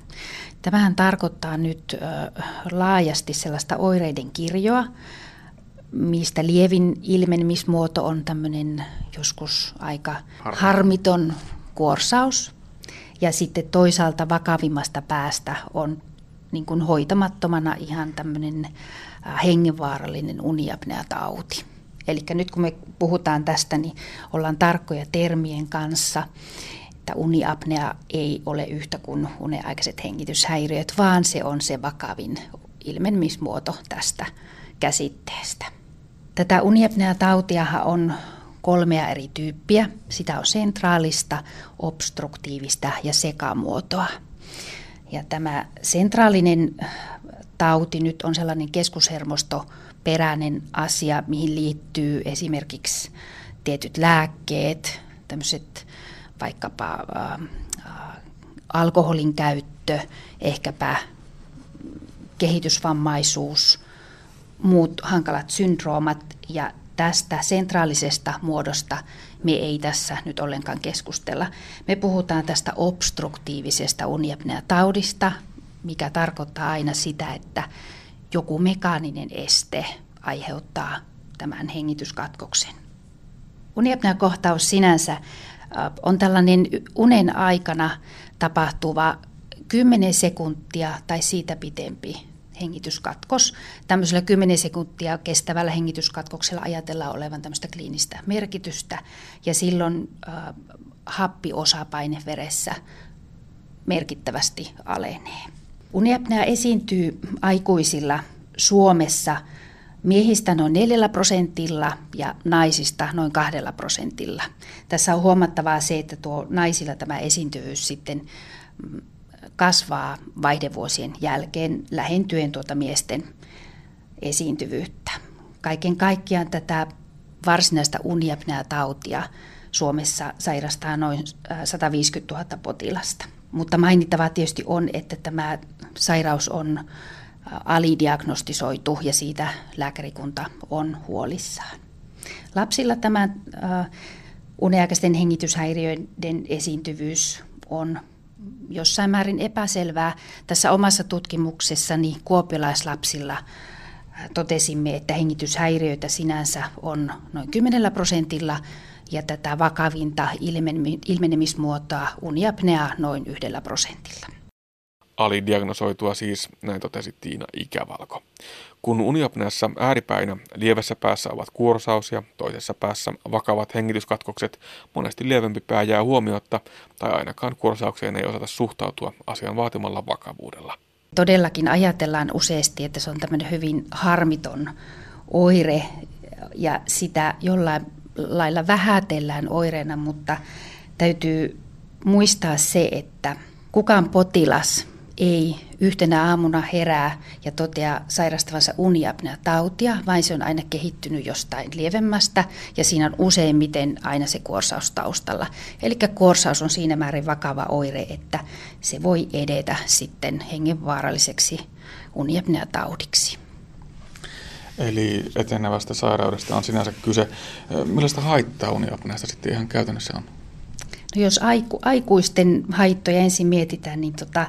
Tämähän tarkoittaa nyt äh, laajasti sellaista oireiden kirjoa, mistä lievin ilmenemismuoto on tämmöinen joskus aika harmiton kuorsaus. Ja sitten toisaalta vakavimmasta päästä on niin kuin hoitamattomana ihan tämmöinen hengenvaarallinen uniapneatauti. Eli nyt kun me puhutaan tästä, niin ollaan tarkkoja termien kanssa, että uniapnea ei ole yhtä kuin uneaikaiset hengityshäiriöt, vaan se on se vakavin ilmenemismuoto tästä käsitteestä. Tätä uniapnea-tautiahan on kolmea eri tyyppiä. Sitä on sentraalista, obstruktiivista ja sekamuotoa. Ja tämä sentraalinen tauti nyt on sellainen keskushermosto peräinen asia, mihin liittyy esimerkiksi tietyt lääkkeet, tämmöiset vaikkapa äh, alkoholin käyttö, ehkäpä kehitysvammaisuus, muut hankalat syndroomat ja tästä sentraalisesta muodosta me ei tässä nyt ollenkaan keskustella. Me puhutaan tästä obstruktiivisesta uniapnea-taudista, mikä tarkoittaa aina sitä, että joku mekaaninen este aiheuttaa tämän hengityskatkoksen. Uniapnea-kohtaus sinänsä on tällainen unen aikana tapahtuva 10 sekuntia tai siitä pitempi hengityskatkos. Tämmöisellä 10 sekuntia kestävällä hengityskatkoksella ajatellaan olevan tämmöistä kliinistä merkitystä ja silloin äh, happiosapaine veressä merkittävästi alenee. Uniapnea esiintyy aikuisilla Suomessa miehistä noin 4 prosentilla ja naisista noin 2 prosentilla. Tässä on huomattavaa se, että tuo naisilla tämä esiintyvyys sitten mm, kasvaa vaihdevuosien jälkeen lähentyen tuota miesten esiintyvyyttä. Kaiken kaikkiaan tätä varsinaista uniapnea-tautia Suomessa sairastaa noin 150 000 potilasta. Mutta mainittavaa tietysti on, että tämä sairaus on alidiagnostisoitu ja siitä lääkärikunta on huolissaan. Lapsilla tämä uniaikaisten hengityshäiriöiden esiintyvyys on jossain määrin epäselvää. Tässä omassa tutkimuksessani kuopiolaislapsilla totesimme, että hengityshäiriöitä sinänsä on noin 10 prosentilla ja tätä vakavinta ilmenemismuotoa uniapnea noin yhdellä prosentilla. Alidiagnosoitua siis, näin totesi Tiina Ikävalko. Kun uniapneassa ääripäinä lievässä päässä ovat kuorsaus ja toisessa päässä vakavat hengityskatkokset, monesti lievempi pää jää huomiotta tai ainakaan kuorsaukseen ei osata suhtautua asian vaatimalla vakavuudella. Todellakin ajatellaan useasti, että se on tämmöinen hyvin harmiton oire ja sitä jollain lailla vähätellään oireena, mutta täytyy muistaa se, että kukaan potilas ei yhtenä aamuna herää ja toteaa sairastavansa uniapnea-tautia, vaan se on aina kehittynyt jostain lievemmästä ja siinä on useimmiten aina se kuorsaus taustalla. Eli kuorsaus on siinä määrin vakava oire, että se voi edetä sitten hengenvaaralliseksi uniapnea-taudiksi. Eli etenevästä sairaudesta on sinänsä kyse. Millaista haittaa uniapneasta sitten ihan käytännössä on? No jos aiku, aikuisten haittoja ensin mietitään, niin tota,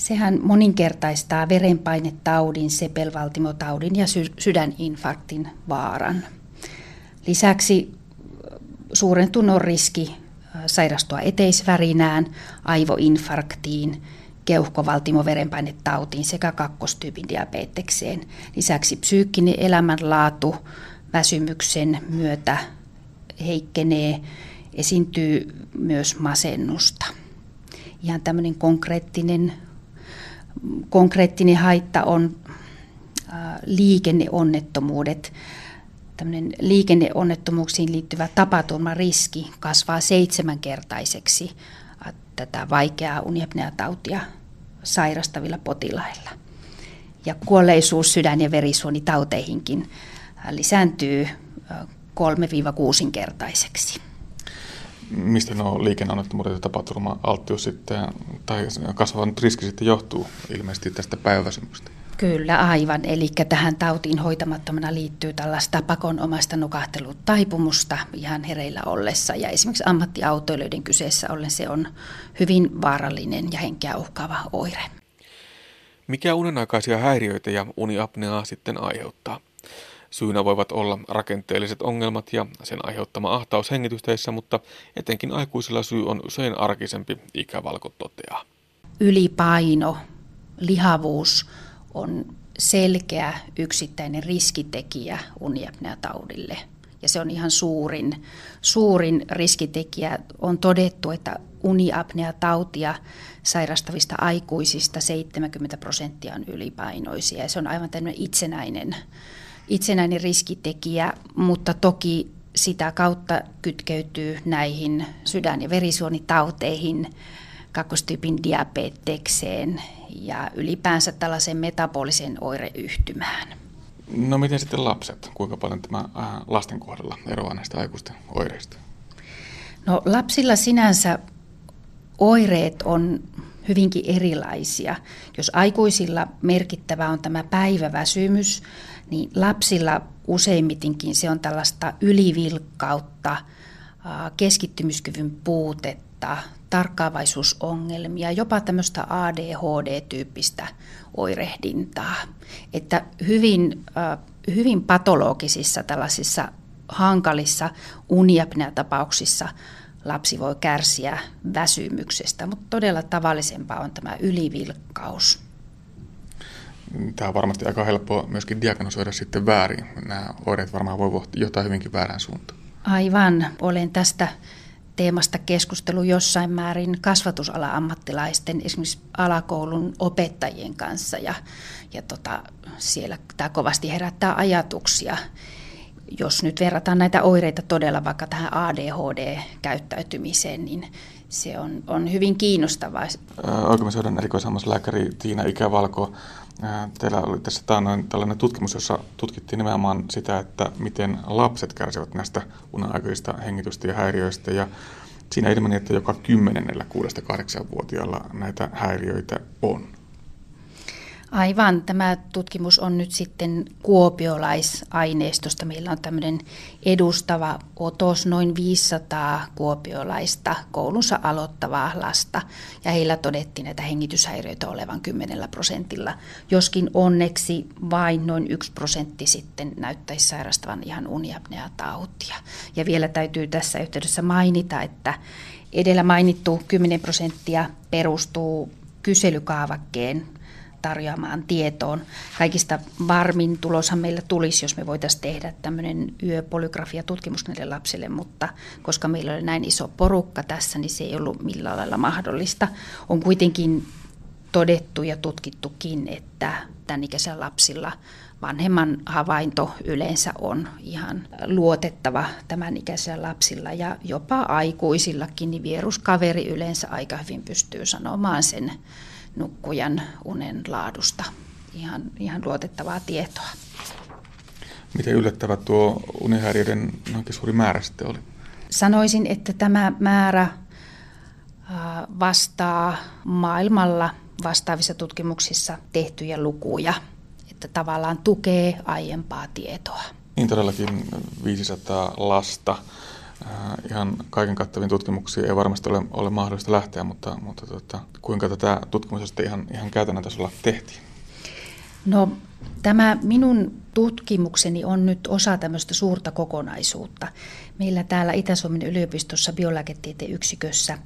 Sehän moninkertaistaa verenpainetaudin, sepelvaltimotaudin ja sy- sydäninfarktin vaaran. Lisäksi suurentunut on riski sairastua eteisvärinään, aivoinfarktiin, keuhkovaltimoverenpainetautiin sekä kakkostyypin diabetekseen. Lisäksi psyykkinen elämänlaatu väsymyksen myötä heikkenee, esiintyy myös masennusta. Ihan tämmöinen konkreettinen konkreettinen haitta on liikenneonnettomuudet. Tällainen liikenneonnettomuuksiin liittyvä tapaturmariski kasvaa seitsemänkertaiseksi tätä vaikeaa uniapneatautia sairastavilla potilailla. Ja kuolleisuus sydän- ja verisuonitauteihinkin lisääntyy 3-6-kertaiseksi mistä nuo liikenneonnettomuudet ja tapaturma-alttius sitten, tai kasvanut riski sitten johtuu ilmeisesti tästä päiväväsymystä? Kyllä, aivan. Eli tähän tautiin hoitamattomana liittyy tällaista pakonomaista nukahtelutaipumusta ihan hereillä ollessa. Ja esimerkiksi ammattiautoilijoiden kyseessä ollen se on hyvin vaarallinen ja henkeä uhkaava oire. Mikä unenaikaisia häiriöitä ja uniapneaa sitten aiheuttaa? Syynä voivat olla rakenteelliset ongelmat ja sen aiheuttama ahtaus hengitysteissä, mutta etenkin aikuisilla syy on usein arkisempi, ikävalko toteaa. Ylipaino, lihavuus on selkeä yksittäinen riskitekijä uniapneataudille. Ja se on ihan suurin, suurin riskitekijä. On todettu, että uniapneatautia sairastavista aikuisista 70 prosenttia on ylipainoisia. Ja se on aivan tämmöinen itsenäinen itsenäinen riskitekijä, mutta toki sitä kautta kytkeytyy näihin sydän- ja verisuonitauteihin, kakkostyypin diabetekseen ja ylipäänsä tällaiseen metaboliseen oireyhtymään. No miten sitten lapset? Kuinka paljon tämä äh, lasten kohdalla eroaa näistä aikuisten oireista? No lapsilla sinänsä oireet on hyvinkin erilaisia. Jos aikuisilla merkittävä on tämä päiväväsymys, niin lapsilla useimmitinkin se on tällaista ylivilkkautta, keskittymiskyvyn puutetta, tarkkaavaisuusongelmia, jopa tämmöistä ADHD-tyyppistä oirehdintaa. Että hyvin, hyvin patologisissa tällaisissa hankalissa uniapnea-tapauksissa lapsi voi kärsiä väsymyksestä, mutta todella tavallisempaa on tämä ylivilkkaus. Tämä on varmasti aika helppo myöskin diagnosoida sitten väärin. Nämä oireet varmaan voi johtaa hyvinkin väärään suuntaan. Aivan. Olen tästä teemasta keskustelu jossain määrin kasvatusala-ammattilaisten, esimerkiksi alakoulun opettajien kanssa. Ja, ja tota, siellä tämä kovasti herättää ajatuksia. Jos nyt verrataan näitä oireita todella vaikka tähän ADHD-käyttäytymiseen, niin se on, on hyvin kiinnostavaa. Oikeudenhoidon erikoisammaslääkäri Tiina Ikävalko Teillä oli tässä taannoin tällainen tutkimus, jossa tutkittiin nimenomaan sitä, että miten lapset kärsivät näistä unenaikaisista hengitystä ja häiriöistä. Ja siinä ilmeni, että joka kymmenennellä 6-8-vuotiaalla näitä häiriöitä on. Aivan. Tämä tutkimus on nyt sitten kuopiolaisaineistosta. Meillä on tämmöinen edustava otos, noin 500 kuopiolaista koulunsa aloittavaa lasta. Ja heillä todettiin näitä hengityshäiriöitä olevan 10 prosentilla. Joskin onneksi vain noin 1 prosentti sitten näyttäisi sairastavan ihan uniapnea-tautia. Ja vielä täytyy tässä yhteydessä mainita, että edellä mainittu 10 prosenttia perustuu kyselykaavakkeen tarjoamaan tietoon. Kaikista varmin tuloshan meillä tulisi, jos me voitaisiin tehdä tämmöinen yöpolygrafia-tutkimus näille lapsille, mutta koska meillä oli näin iso porukka tässä, niin se ei ollut millään lailla mahdollista. On kuitenkin todettu ja tutkittukin, että tämän ikäisillä lapsilla vanhemman havainto yleensä on ihan luotettava tämän ikäisillä lapsilla ja jopa aikuisillakin, niin vieruskaveri yleensä aika hyvin pystyy sanomaan sen nukkujan unen laadusta. Ihan, ihan luotettavaa tietoa. Miten yllättävä tuo unihäiriöiden suuri määrä sitten oli? Sanoisin, että tämä määrä vastaa maailmalla vastaavissa tutkimuksissa tehtyjä lukuja, että tavallaan tukee aiempaa tietoa. Niin todellakin 500 lasta Äh, ihan kaiken kattaviin tutkimuksiin ei varmasti ole, ole mahdollista lähteä, mutta, mutta tota, kuinka tätä tutkimusta ihan, ihan käytännön tasolla tehtiin? No tämä minun tutkimukseni on nyt osa tämmöistä suurta kokonaisuutta. Meillä täällä Itä-Suomen yliopistossa biolääketieteen yksikössä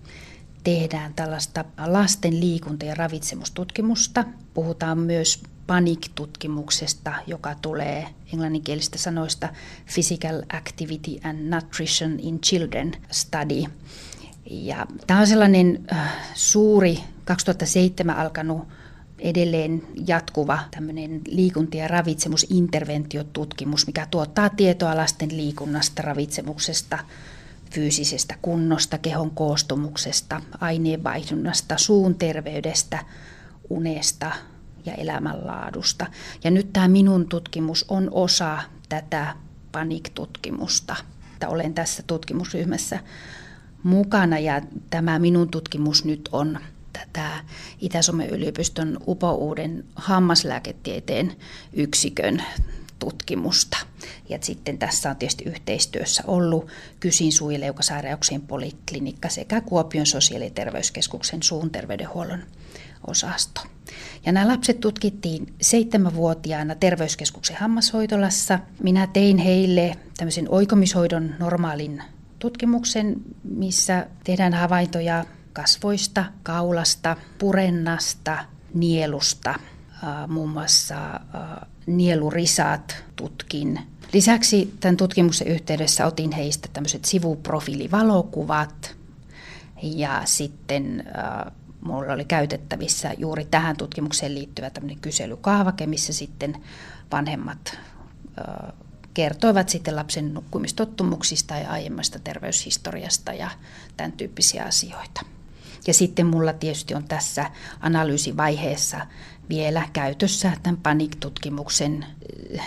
tehdään tällaista lasten liikunta- ja ravitsemustutkimusta. Puhutaan myös PANIC-tutkimuksesta, joka tulee englanninkielistä sanoista Physical Activity and Nutrition in Children Study. Ja tämä on sellainen äh, suuri 2007 alkanut edelleen jatkuva tämmöinen liikunta- ja ravitsemusinterventiotutkimus, mikä tuottaa tietoa lasten liikunnasta, ravitsemuksesta, fyysisestä kunnosta, kehon koostumuksesta, aineenvaihdunnasta, suun terveydestä, unesta ja elämänlaadusta. Ja nyt tämä minun tutkimus on osa tätä panik-tutkimusta. Olen tässä tutkimusryhmässä mukana ja tämä minun tutkimus nyt on tätä Itä-Suomen yliopiston upouuden hammaslääketieteen yksikön tutkimusta. Ja sitten tässä on tietysti yhteistyössä ollut Kysin suileukasääräyksien poliklinikka sekä Kuopion sosiaali- ja terveyskeskuksen suun terveydenhuollon osasto. Ja nämä lapset tutkittiin seitsemänvuotiaana terveyskeskuksen hammashoitolassa. Minä tein heille tämmöisen oikomishoidon normaalin tutkimuksen, missä tehdään havaintoja kasvoista, kaulasta, purennasta, nielusta, muun muassa nielurisat tutkin. Lisäksi tämän tutkimuksen yhteydessä otin heistä tämmöiset sivuprofiilivalokuvat ja sitten mulla oli käytettävissä juuri tähän tutkimukseen liittyvä tämmöinen kyselykaavake, missä sitten vanhemmat kertoivat sitten lapsen nukkumistottumuksista ja aiemmasta terveyshistoriasta ja tämän tyyppisiä asioita. Ja sitten mulla tietysti on tässä analyysivaiheessa vielä käytössä tämän panik-tutkimuksen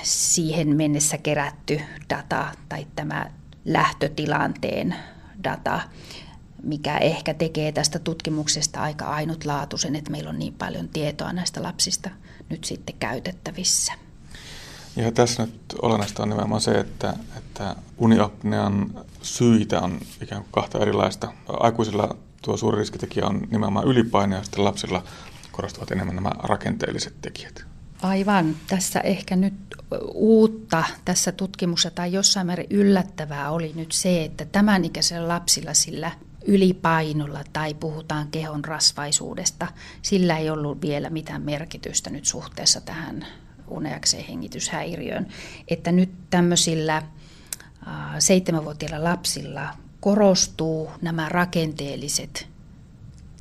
siihen mennessä kerätty data tai tämä lähtötilanteen data, mikä ehkä tekee tästä tutkimuksesta aika ainutlaatuisen, että meillä on niin paljon tietoa näistä lapsista nyt sitten käytettävissä. Ja tässä nyt olennaista on nimenomaan se, että, että uniapnean syitä on ikään kuin kahta erilaista. Aikuisilla tuo suuri riskitekijä on nimenomaan ylipaine ja sitten lapsilla korostuvat enemmän nämä rakenteelliset tekijät. Aivan. Tässä ehkä nyt uutta tässä tutkimuksessa tai jossain määrin yllättävää oli nyt se, että tämän ikäisellä lapsilla sillä ylipainolla tai puhutaan kehon rasvaisuudesta, sillä ei ollut vielä mitään merkitystä nyt suhteessa tähän uneakseen hengityshäiriöön. Että nyt tämmöisillä seitsemänvuotiailla lapsilla korostuu nämä rakenteelliset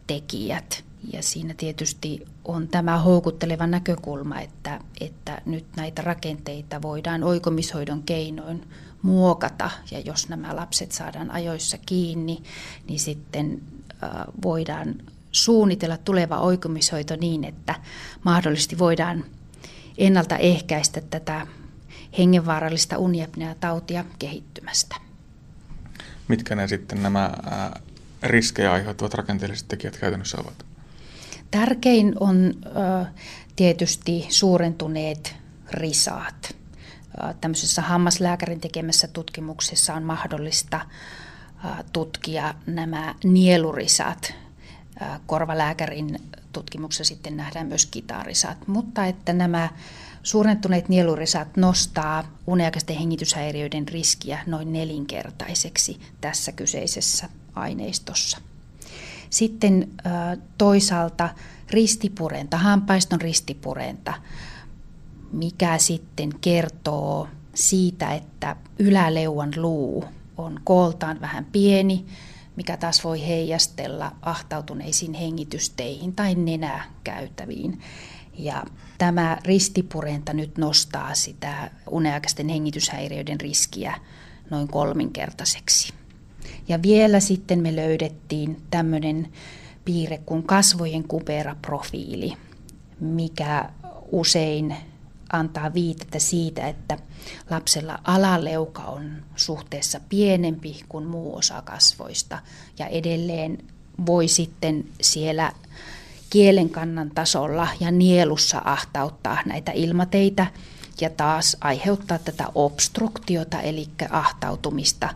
tekijät. Ja siinä tietysti on tämä houkutteleva näkökulma, että, että nyt näitä rakenteita voidaan oikomishoidon keinoin muokata. Ja jos nämä lapset saadaan ajoissa kiinni, niin sitten voidaan suunnitella tuleva oikomishoito niin, että mahdollisesti voidaan ennaltaehkäistä tätä hengenvaarallista uniapnea-tautia kehittymästä. Mitkä ne sitten nämä riskejä aiheuttavat rakenteelliset tekijät käytännössä ovat? Tärkein on tietysti suurentuneet risaat. Tämmöisessä hammaslääkärin tekemässä tutkimuksessa on mahdollista tutkia nämä nielurisat. Korvalääkärin tutkimuksessa sitten nähdään myös kitarisat, mutta että nämä suurentuneet nielurisat nostaa uniaikaisten hengityshäiriöiden riskiä noin nelinkertaiseksi tässä kyseisessä aineistossa. Sitten toisaalta ristipurenta, hampaiston ristipurenta, mikä sitten kertoo siitä, että yläleuan luu on kooltaan vähän pieni, mikä taas voi heijastella ahtautuneisiin hengitysteihin tai nenäkäytäviin. Ja tämä ristipurenta nyt nostaa sitä uneaikaisten hengityshäiriöiden riskiä noin kolminkertaiseksi. Ja vielä sitten me löydettiin tämmöinen piirre kuin kasvojen kuperaprofiili, mikä usein antaa viitettä siitä, että lapsella alaleuka on suhteessa pienempi kuin muu osa kasvoista. Ja edelleen voi sitten siellä kielenkannan tasolla ja nielussa ahtauttaa näitä ilmateitä ja taas aiheuttaa tätä obstruktiota eli ahtautumista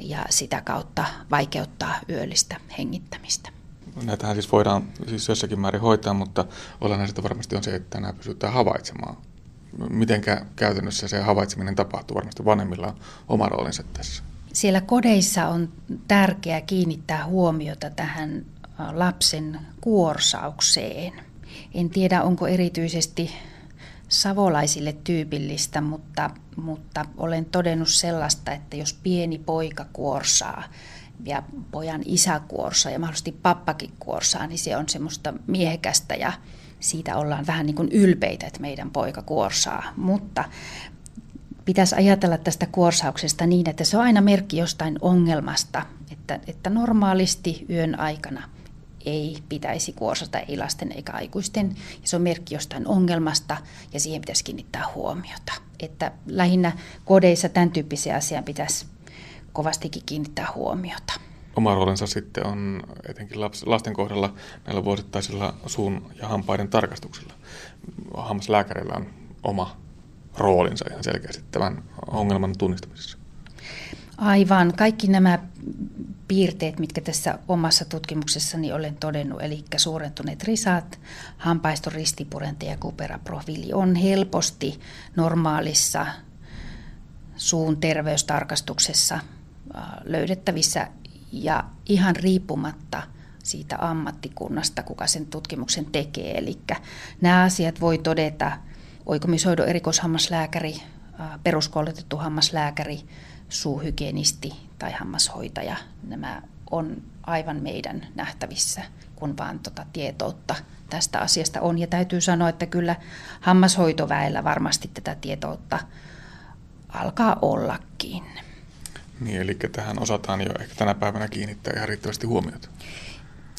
ja sitä kautta vaikeuttaa yöllistä hengittämistä. Näitähän siis voidaan siis jossakin määrin hoitaa, mutta olennaista varmasti on se, että nämä pystytään havaitsemaan. Mitenkä käytännössä se havaitseminen tapahtuu? Varmasti vanhemmilla on oma roolinsa tässä. Siellä kodeissa on tärkeää kiinnittää huomiota tähän lapsen kuorsaukseen. En tiedä, onko erityisesti savolaisille tyypillistä, mutta, mutta olen todennut sellaista, että jos pieni poika kuorsaa ja pojan isä kuorsaa ja mahdollisesti pappakin kuorsaa, niin se on semmoista miehekästä ja siitä ollaan vähän niin kuin ylpeitä, että meidän poika kuorsaa. Mutta pitäisi ajatella tästä kuorsauksesta niin, että se on aina merkki jostain ongelmasta, että, että normaalisti yön aikana ei pitäisi kuorsata, ei lasten eikä aikuisten. Ja se on merkki jostain ongelmasta ja siihen pitäisi kiinnittää huomiota. Että lähinnä kodeissa tämän tyyppisiä asiaa pitäisi kovastikin kiinnittää huomiota. Oma roolinsa sitten on etenkin lasten kohdalla näillä vuosittaisilla suun ja hampaiden tarkastuksilla. Hammaslääkärillä on oma roolinsa ihan selkeästi tämän ongelman tunnistamisessa. Aivan. Kaikki nämä piirteet, mitkä tässä omassa tutkimuksessani olen todennut, eli suurentuneet risat, hampaiston ristipurente ja kuperaprofiili on helposti normaalissa suun terveystarkastuksessa löydettävissä ja ihan riippumatta siitä ammattikunnasta, kuka sen tutkimuksen tekee. Eli nämä asiat voi todeta oikomishoidon erikoishammaslääkäri, peruskoulutettu hammaslääkäri, suuhygienisti tai hammashoitaja. Nämä on aivan meidän nähtävissä, kun vaan tuota tietoutta tästä asiasta on. Ja täytyy sanoa, että kyllä hammashoitoväellä varmasti tätä tietoutta alkaa ollakin. Niin, eli tähän osataan jo ehkä tänä päivänä kiinnittää ihan riittävästi huomiota.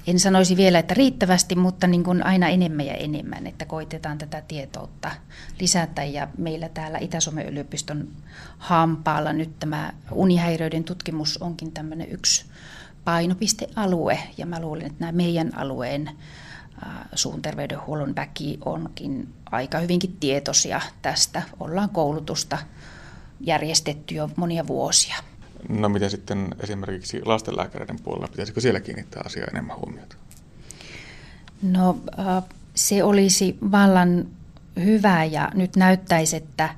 En sanoisi vielä, että riittävästi, mutta niin kuin aina enemmän ja enemmän, että koitetaan tätä tietoutta lisätä. Ja meillä täällä Itä-Suomen yliopiston hampaalla nyt tämä unihäiriöiden tutkimus onkin tämmöinen yksi painopistealue. Ja mä luulen, että nämä meidän alueen suun terveydenhuollon väki onkin aika hyvinkin tietoisia tästä. Ollaan koulutusta järjestetty jo monia vuosia. No miten sitten esimerkiksi lastenlääkäreiden puolella, pitäisikö siellä kiinnittää asiaa enemmän huomiota? No se olisi vallan hyvä ja nyt näyttäisi, että,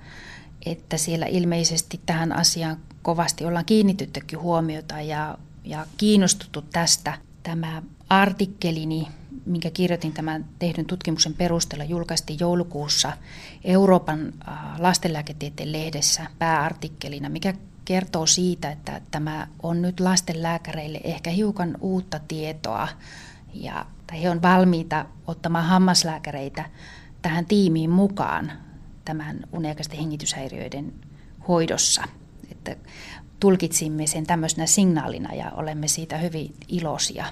että siellä ilmeisesti tähän asiaan kovasti ollaan kiinnityttykin huomiota ja, ja kiinnostuttu tästä. Tämä artikkelini, minkä kirjoitin tämän tehdyn tutkimuksen perusteella, julkaistiin joulukuussa Euroopan lastenlääketieteen lehdessä pääartikkelina, mikä kertoo siitä, että tämä on nyt lastenlääkäreille ehkä hiukan uutta tietoa ja he on valmiita ottamaan hammaslääkäreitä tähän tiimiin mukaan tämän uniaikaisten hengityshäiriöiden hoidossa. Että tulkitsimme sen tämmöisenä signaalina ja olemme siitä hyvin iloisia.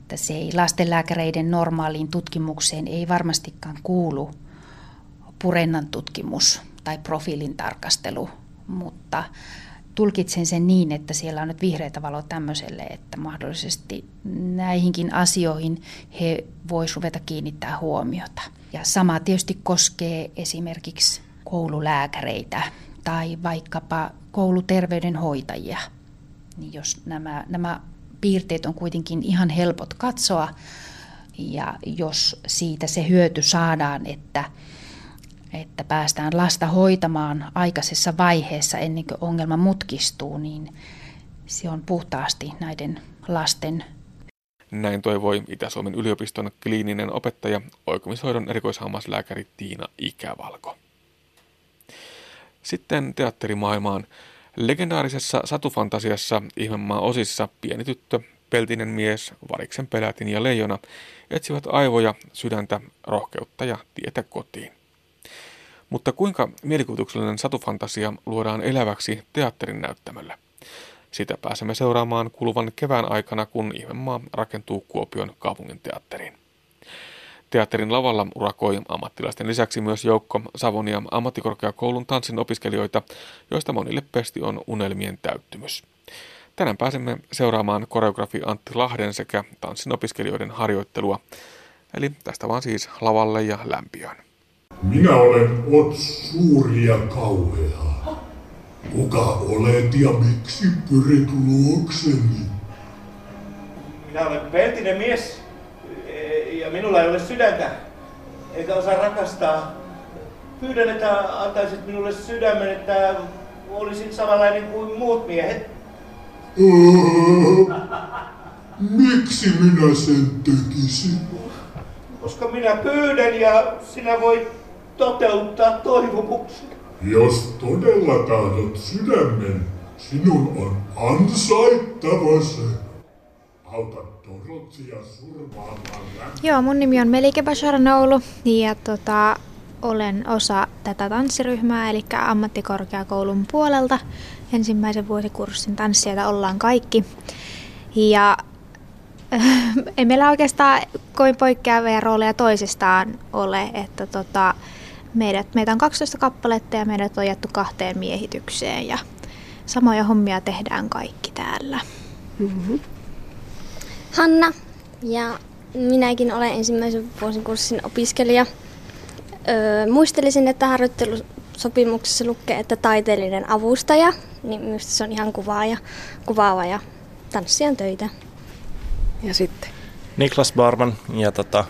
Että se ei lastenlääkäreiden normaaliin tutkimukseen ei varmastikaan kuulu purennan tutkimus tai profiilin tarkastelu, mutta tulkitsen sen niin, että siellä on nyt vihreitä valo tämmöiselle, että mahdollisesti näihinkin asioihin he voisivat ruveta kiinnittää huomiota. Ja sama tietysti koskee esimerkiksi koululääkäreitä tai vaikkapa kouluterveydenhoitajia. Niin jos nämä, nämä piirteet on kuitenkin ihan helpot katsoa ja jos siitä se hyöty saadaan, että, että päästään lasta hoitamaan aikaisessa vaiheessa ennen kuin ongelma mutkistuu, niin se on puhtaasti näiden lasten näin toivoi Itä-Suomen yliopiston kliininen opettaja, oikomishoidon erikoishammaslääkäri Tiina Ikävalko. Sitten teatterimaailmaan. Legendaarisessa satufantasiassa Ihmemaa osissa pieni tyttö, peltinen mies, variksen pelätin ja leijona etsivät aivoja, sydäntä, rohkeutta ja tietä kotiin. Mutta kuinka mielikuvituksellinen satufantasia luodaan eläväksi teatterin näyttämöllä? Sitä pääsemme seuraamaan kuluvan kevään aikana, kun Ihmemaa rakentuu Kuopion kaupungin teatteriin. Teatterin lavalla urakoi ammattilaisten lisäksi myös joukko Savonia ammattikorkeakoulun tanssin opiskelijoita, joista monille pesti on unelmien täyttymys. Tänään pääsemme seuraamaan koreografi Antti Lahden sekä tanssin opiskelijoiden harjoittelua. Eli tästä vaan siis lavalle ja lämpiöön. Minä olen Ots suuri ja kauhea. Kuka olet ja miksi pyrit luokseni? Minä olen peltinen mies ja minulla ei ole sydäntä, eikä osaa rakastaa. Pyydän, että antaisit minulle sydämen, että olisin samanlainen kuin muut miehet. Öö, miksi minä sen tekisin? Koska minä pyydän ja sinä voit toteuttaa toivomuksen. Jos todella tahdot sydämen, sinun on ansaittava se. Auta Dorotsia surmaamaan Joo, mun nimi on Melike Basharanoulu ja tota, olen osa tätä tanssiryhmää, eli ammattikorkeakoulun puolelta. Ensimmäisen vuosikurssin tanssijoita ollaan kaikki. Ja (laughs) ei meillä oikeastaan kovin poikkeavia rooleja toisistaan ole, että tota, meidät, meitä on 12 kappaletta ja meidät on jätty kahteen miehitykseen ja samoja hommia tehdään kaikki täällä. Mm-hmm. Hanna ja minäkin olen ensimmäisen vuosikurssin opiskelija. Öö, muistelisin, että harjoittelusopimuksessa lukee, että taiteellinen avustaja, niin minusta se on ihan kuvaa ja, kuvaava ja tanssijan töitä. Ja sitten? Niklas Barman ja tota,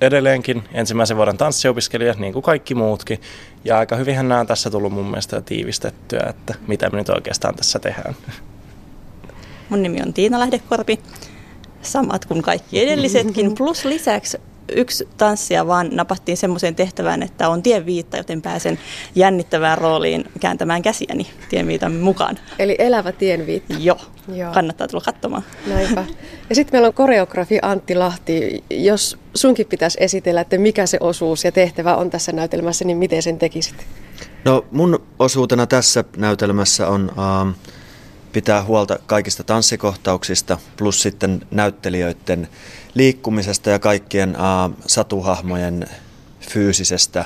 edelleenkin ensimmäisen vuoden tanssiopiskelija, niin kuin kaikki muutkin. Ja aika hyvinhän nämä on tässä tullut mun mielestä tiivistettyä, että mitä me nyt oikeastaan tässä tehdään. Mun nimi on Tiina Lähdekorpi, samat kuin kaikki edellisetkin, (laughs) plus lisäksi yksi tanssija vaan napattiin semmoiseen tehtävään, että on tienviitta, joten pääsen jännittävään rooliin kääntämään käsiäni tienviitan mukaan. Eli elävä tienviitta. Joo, Joo. kannattaa tulla katsomaan. Näinpä. Ja sitten meillä on koreografi Antti Lahti. Jos sunkin pitäisi esitellä, että mikä se osuus ja tehtävä on tässä näytelmässä, niin miten sen tekisit? No mun osuutena tässä näytelmässä on... Uh, pitää huolta kaikista tanssikohtauksista plus sitten näyttelijöiden liikkumisesta ja kaikkien uh, satuhahmojen fyysisestä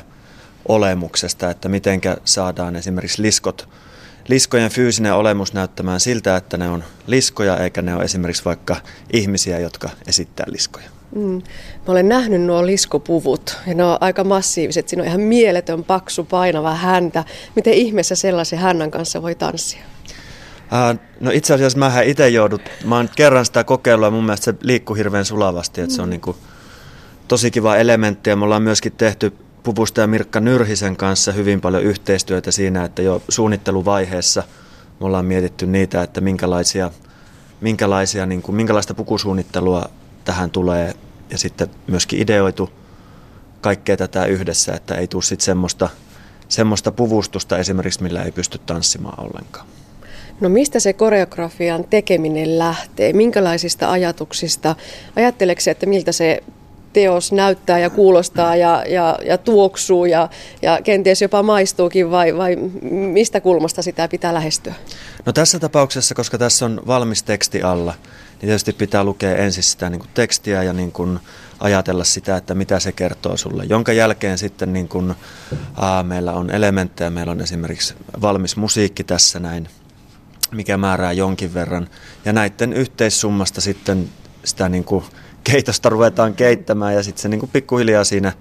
olemuksesta, että mitenkä saadaan esimerkiksi liskot, liskojen fyysinen olemus näyttämään siltä, että ne on liskoja eikä ne ole esimerkiksi vaikka ihmisiä, jotka esittää liskoja. Mm. Mä olen nähnyt nuo liskopuvut ja ne on aika massiiviset. Siinä on ihan mieletön, paksu, painava häntä. Miten ihmeessä sellaisen hännän kanssa voi tanssia? Uh, no itse asiassa mä itse joudut, mä oon kerran sitä kokeillut ja mun mielestä se liikkuu hirveän sulavasti, että mm. se on mm. niinku tosi kiva elementti ja me ollaan myöskin tehty Pupusta ja Mirkka Nyrhisen kanssa hyvin paljon yhteistyötä siinä, että jo suunnitteluvaiheessa me ollaan mietitty niitä, että minkälaisia, minkälaisia, niin kuin, minkälaista pukusuunnittelua tähän tulee ja sitten myöskin ideoitu kaikkea tätä yhdessä, että ei tule sitten semmoista, semmoista puvustusta esimerkiksi, millä ei pysty tanssimaan ollenkaan. No mistä se koreografian tekeminen lähtee? Minkälaisista ajatuksista? Ajatteleeko että miltä se teos näyttää ja kuulostaa ja, ja, ja tuoksuu ja, ja kenties jopa maistuukin vai, vai mistä kulmasta sitä pitää lähestyä? No tässä tapauksessa, koska tässä on valmis teksti alla, niin tietysti pitää lukea ensin sitä niin kuin tekstiä ja niin kuin ajatella sitä, että mitä se kertoo sulle. Jonka jälkeen sitten niin kuin, aa, meillä on elementtejä, meillä on esimerkiksi valmis musiikki tässä näin, mikä määrää jonkin verran. Ja näiden yhteissummasta sitten sitä niin kuin keitosta ruvetaan keittämään ja sitten se niin kuin pikkuhiljaa siinä,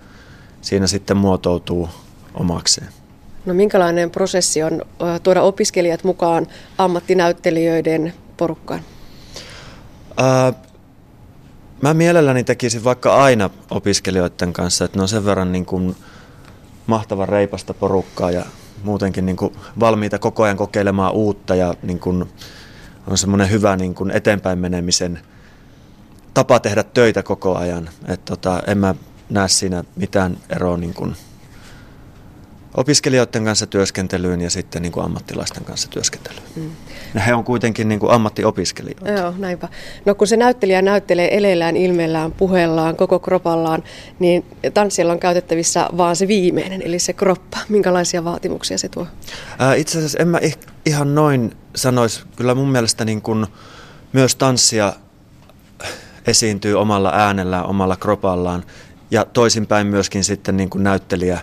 siinä sitten muotoutuu omakseen. No minkälainen prosessi on tuoda opiskelijat mukaan ammattinäyttelijöiden porukkaan? Ää, mä mielelläni tekisin vaikka aina opiskelijoiden kanssa, että ne on sen verran niin kuin mahtavan reipasta porukkaa ja muutenkin niin kuin valmiita koko ajan kokeilemaan uutta ja niin kuin on semmoinen hyvä niin kuin eteenpäin menemisen tapa tehdä töitä koko ajan. Et tota, en mä näe siinä mitään eroa niin kuin opiskelijoiden kanssa työskentelyyn ja sitten niin kuin ammattilaisten kanssa työskentelyyn. Mm. He on kuitenkin niin kuin ammattiopiskelijoita. Joo, näinpä. No kun se näyttelijä näyttelee eleellään, ilmeellään, puheellaan, koko kropallaan, niin tanssilla on käytettävissä vaan se viimeinen, eli se kroppa. Minkälaisia vaatimuksia se tuo? Ää, itse asiassa en mä ihan noin sanoisi. Kyllä mun mielestä niin kuin myös tanssia esiintyy omalla äänellään, omalla kropallaan ja toisinpäin myöskin sitten niin kuin näyttelijä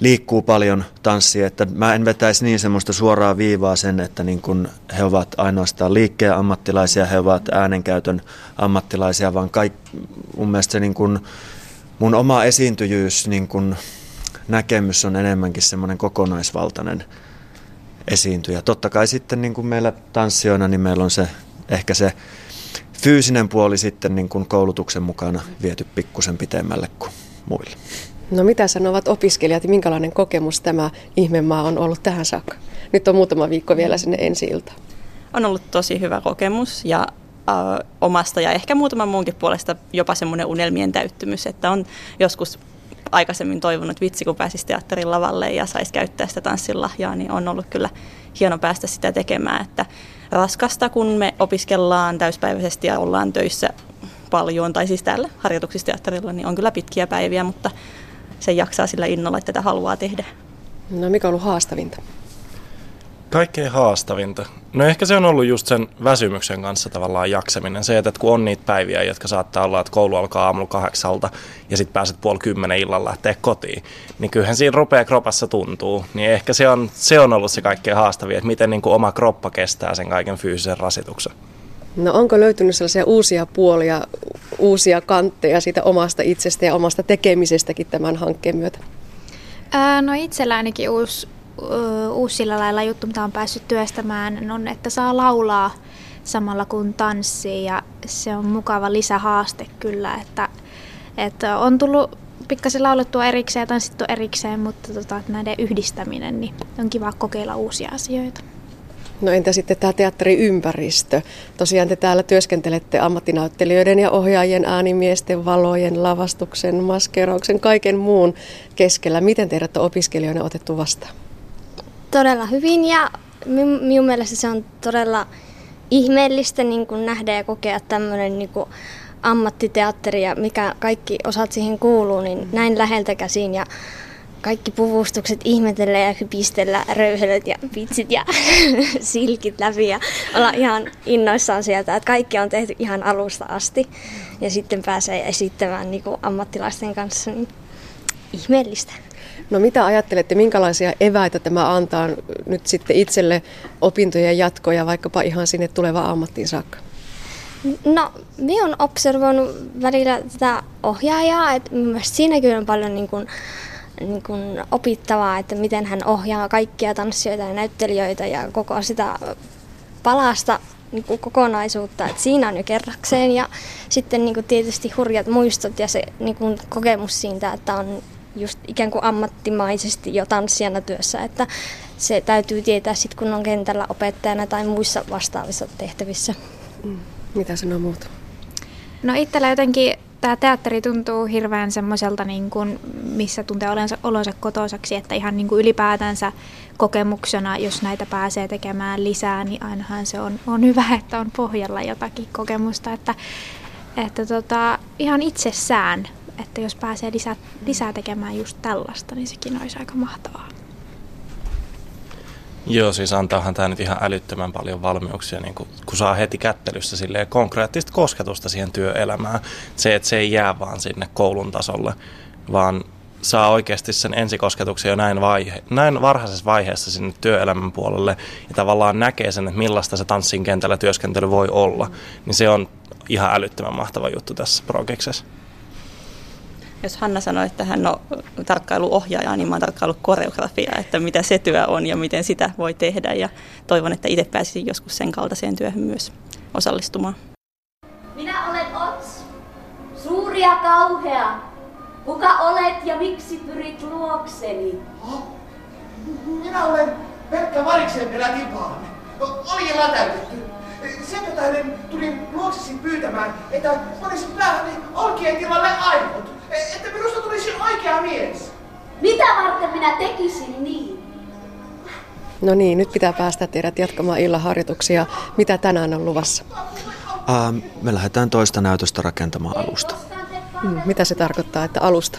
liikkuu paljon tanssia, että mä en vetäisi niin semmoista suoraa viivaa sen, että niin kun he ovat ainoastaan liikkeen ammattilaisia, he ovat äänenkäytön ammattilaisia, vaan kaik, mun mielestä se niin kun, mun oma esiintyjyys, niin kun, näkemys on enemmänkin semmoinen kokonaisvaltainen esiintyjä. Totta kai sitten niin kuin meillä tanssijoina, niin meillä on se ehkä se fyysinen puoli sitten niin kuin koulutuksen mukana viety pikkusen pitemmälle kuin muille. No mitä sanovat opiskelijat ja minkälainen kokemus tämä ihmemaa on ollut tähän saakka? Nyt on muutama viikko vielä sinne ensi ilta. On ollut tosi hyvä kokemus ja äh, omasta ja ehkä muutaman muunkin puolesta jopa semmoinen unelmien täyttymys, että on joskus aikaisemmin toivonut, että vitsi kun pääsisi teatterin lavalle ja saisi käyttää sitä tanssilahjaa, niin on ollut kyllä hieno päästä sitä tekemään. Että raskasta, kun me opiskellaan täyspäiväisesti ja ollaan töissä paljon, tai siis täällä harjoituksisteatterilla, niin on kyllä pitkiä päiviä, mutta se jaksaa sillä innolla, että tätä haluaa tehdä. No mikä on ollut haastavinta? Kaikkein haastavinta. No ehkä se on ollut just sen väsymyksen kanssa tavallaan jaksaminen. Se, että kun on niitä päiviä, jotka saattaa olla, että koulu alkaa aamulla kahdeksalta ja sitten pääset puoli kymmenen illalla lähteä kotiin, niin kyllähän siinä rupeaa kropassa tuntuu. Niin ehkä se on, se on ollut se kaikkein haastavin, että miten niin kuin oma kroppa kestää sen kaiken fyysisen rasituksen. No onko löytynyt sellaisia uusia puolia, uusia kantteja siitä omasta itsestä ja omasta tekemisestäkin tämän hankkeen myötä? Ää, no itsellä ainakin uusi, uusi sillä lailla juttu, mitä on päässyt työstämään, on, että saa laulaa samalla kun tanssii ja se on mukava lisähaaste kyllä, että, että on tullut pikkasen laulettua erikseen ja tanssittu erikseen, mutta tota, näiden yhdistäminen, niin on kiva kokeilla uusia asioita. No entä sitten tämä teatteriympäristö? Tosiaan te täällä työskentelette ammattinäyttelijöiden ja ohjaajien, äänimiesten, valojen, lavastuksen, maskerauksen, kaiken muun keskellä. Miten teidät on opiskelijoina otettu vastaan? Todella hyvin ja minun mielestä se on todella ihmeellistä niin kuin nähdä ja kokea tämmöinen niin kuin ammattiteatteri ja mikä kaikki osat siihen kuuluu, niin näin läheltä käsin. Ja kaikki puvustukset ihmetellä ja hypistellä röyhelöt ja vitsit ja (laughs) silkit läpi ja olla ihan innoissaan sieltä, että kaikki on tehty ihan alusta asti ja sitten pääsee esittämään niin ammattilaisten kanssa, niin ihmeellistä. No mitä ajattelette, minkälaisia eväitä tämä antaa nyt sitten itselle opintojen jatkoja vaikkapa ihan sinne tuleva ammattiin saakka? No, minä olen observoinut välillä tätä ohjaajaa, että siinäkin on paljon niin kuin, niin kuin opittavaa, että miten hän ohjaa kaikkia tanssijoita ja näyttelijöitä ja koko sitä palasta niin kuin kokonaisuutta, että siinä on jo kerrakseen ja sitten niin kuin tietysti hurjat muistot ja se niin kuin kokemus siitä, että on just ikään kuin ammattimaisesti jo tanssijana työssä, että se täytyy tietää sitten kun on kentällä opettajana tai muissa vastaavissa tehtävissä. Mm. Mitä sanoo muuta? No itsellä jotenkin tämä teatteri tuntuu hirveän semmoiselta, niin kuin, missä tuntee olonsa, olonsa kotoisaksi, että ihan niin kuin ylipäätänsä kokemuksena, jos näitä pääsee tekemään lisää, niin ainahan se on, on hyvä, että on pohjalla jotakin kokemusta, että, että tota, ihan itsessään, että jos pääsee lisää, lisää tekemään just tällaista, niin sekin olisi aika mahtavaa. Joo, siis antaahan tämä nyt ihan älyttömän paljon valmiuksia, niin kun, kun saa heti kättelyssä silleen konkreettista kosketusta siihen työelämään. Se, että se ei jää vaan sinne koulun tasolle, vaan saa oikeasti sen ensikosketuksen jo näin, vaihe, näin varhaisessa vaiheessa sinne työelämän puolelle ja tavallaan näkee sen, että millaista se tanssin kentällä työskentely voi olla, niin se on ihan älyttömän mahtava juttu tässä projektissa. Jos Hanna sanoi, että hän on tarkkailuohjaaja, niin mä oon tarkkailu koreografia, että mitä se työ on ja miten sitä voi tehdä. Ja toivon, että itse pääsisin joskus sen kaltaiseen työhön myös osallistumaan. Minä olen Ots, suuri ja kauhea. Kuka olet ja miksi pyrit luokseni? Minä olen pelkkä variksen perätipaan. Oli täytetty. Sen tähden tulin luoksesi pyytämään, että panisit päähäni olkien tilalle aivot. Että minusta tulisi oikea mies. Mitä varten minä tekisin niin? No niin, nyt pitää päästä teidät jatkamaan illan harjoituksia. Mitä tänään on luvassa? Ää, me lähdetään toista näytöstä rakentamaan alusta. Hmm, mitä se tarkoittaa, että alusta?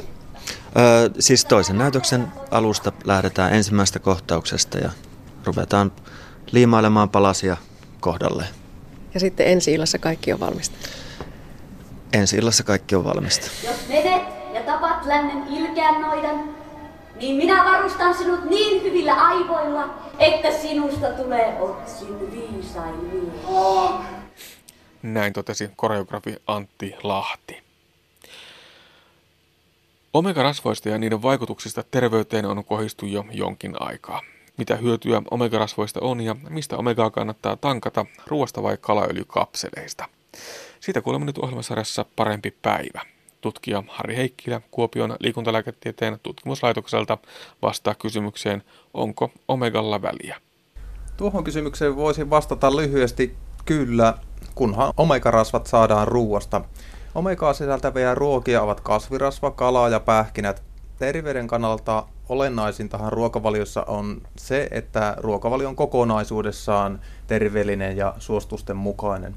Öö, siis toisen näytöksen alusta lähdetään ensimmäisestä kohtauksesta ja ruvetaan liimailemaan palasia kohdalle. Ja sitten ensi illassa kaikki on valmista? Ensi illassa kaikki on valmista. Jos menet ja tapat lännen ilkeän noidan, niin minä varustan sinut niin hyvillä aivoilla, että sinusta tulee Otsin viisain mies. Näin totesi koreografi Antti Lahti. Omega-rasvoista ja niiden vaikutuksista terveyteen on kohistu jo jonkin aikaa. Mitä hyötyä omegarasvoista on ja mistä omegaa kannattaa tankata, ruoasta vai kalaöljykapseleista? Siitä kuulemme nyt ohjelmasarjassa Parempi päivä. Tutkija Harri Heikkilä Kuopion liikuntalääketieteen tutkimuslaitokselta vastaa kysymykseen, onko omegalla väliä. Tuohon kysymykseen voisin vastata lyhyesti kyllä, kunhan omegarasvat saadaan ruuasta. Omegaa sisältäviä ruokia ovat kasvirasva, kala ja pähkinät. Terveyden kannalta olennaisintahan ruokavaliossa on se, että ruokavalio on kokonaisuudessaan terveellinen ja suostusten mukainen.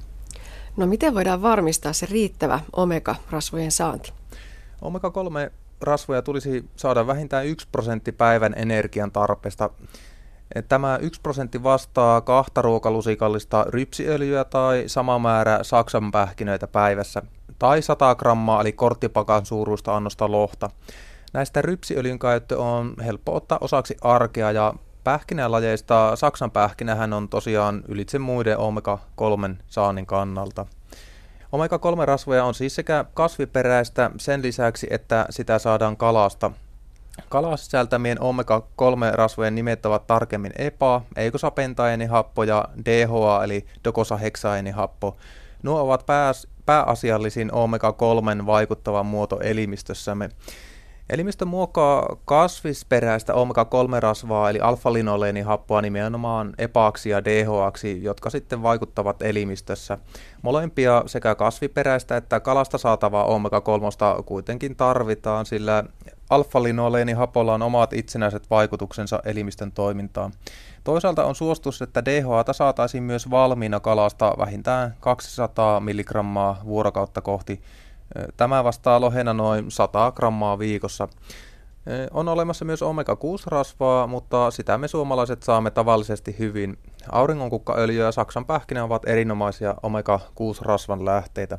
No miten voidaan varmistaa se riittävä omega-rasvojen saanti? Omega-3 rasvoja tulisi saada vähintään 1 prosentti päivän energian tarpeesta. Tämä 1 prosentti vastaa kahta ruokalusikallista rypsiöljyä tai sama määrä saksanpähkinöitä päivässä tai 100 grammaa eli korttipakan suuruista annosta lohta. Näistä rypsiöljyn käyttö on helppo ottaa osaksi arkea ja pähkinälajeista Saksan pähkinähän on tosiaan ylitse muiden omega-3 saannin kannalta. Omega-3 rasvoja on siis sekä kasviperäistä sen lisäksi, että sitä saadaan kalasta. Kalaa sisältämien omega-3 rasvojen nimet ovat tarkemmin EPA, eikosapentaenihappo ja DHA eli dokosaheksaenihappo. Nuo ovat pääasiallisin omega-3 vaikuttava muoto elimistössämme. Elimistö muokkaa kasvisperäistä omega-3-rasvaa eli alfa-linoleenihappoa nimenomaan EPAksi ja DHAksi, jotka sitten vaikuttavat elimistössä. Molempia sekä kasviperäistä että kalasta saatavaa omega-3 kuitenkin tarvitaan, sillä alfa-linoleenihappolla on omat itsenäiset vaikutuksensa elimistön toimintaan. Toisaalta on suostus, että DHAta saataisiin myös valmiina kalasta vähintään 200 mg vuorokautta kohti Tämä vastaa lohena noin 100 grammaa viikossa. On olemassa myös omega-6-rasvaa, mutta sitä me suomalaiset saamme tavallisesti hyvin. Auringonkukkaöljy ja saksan pähkinä ovat erinomaisia omega-6-rasvan lähteitä.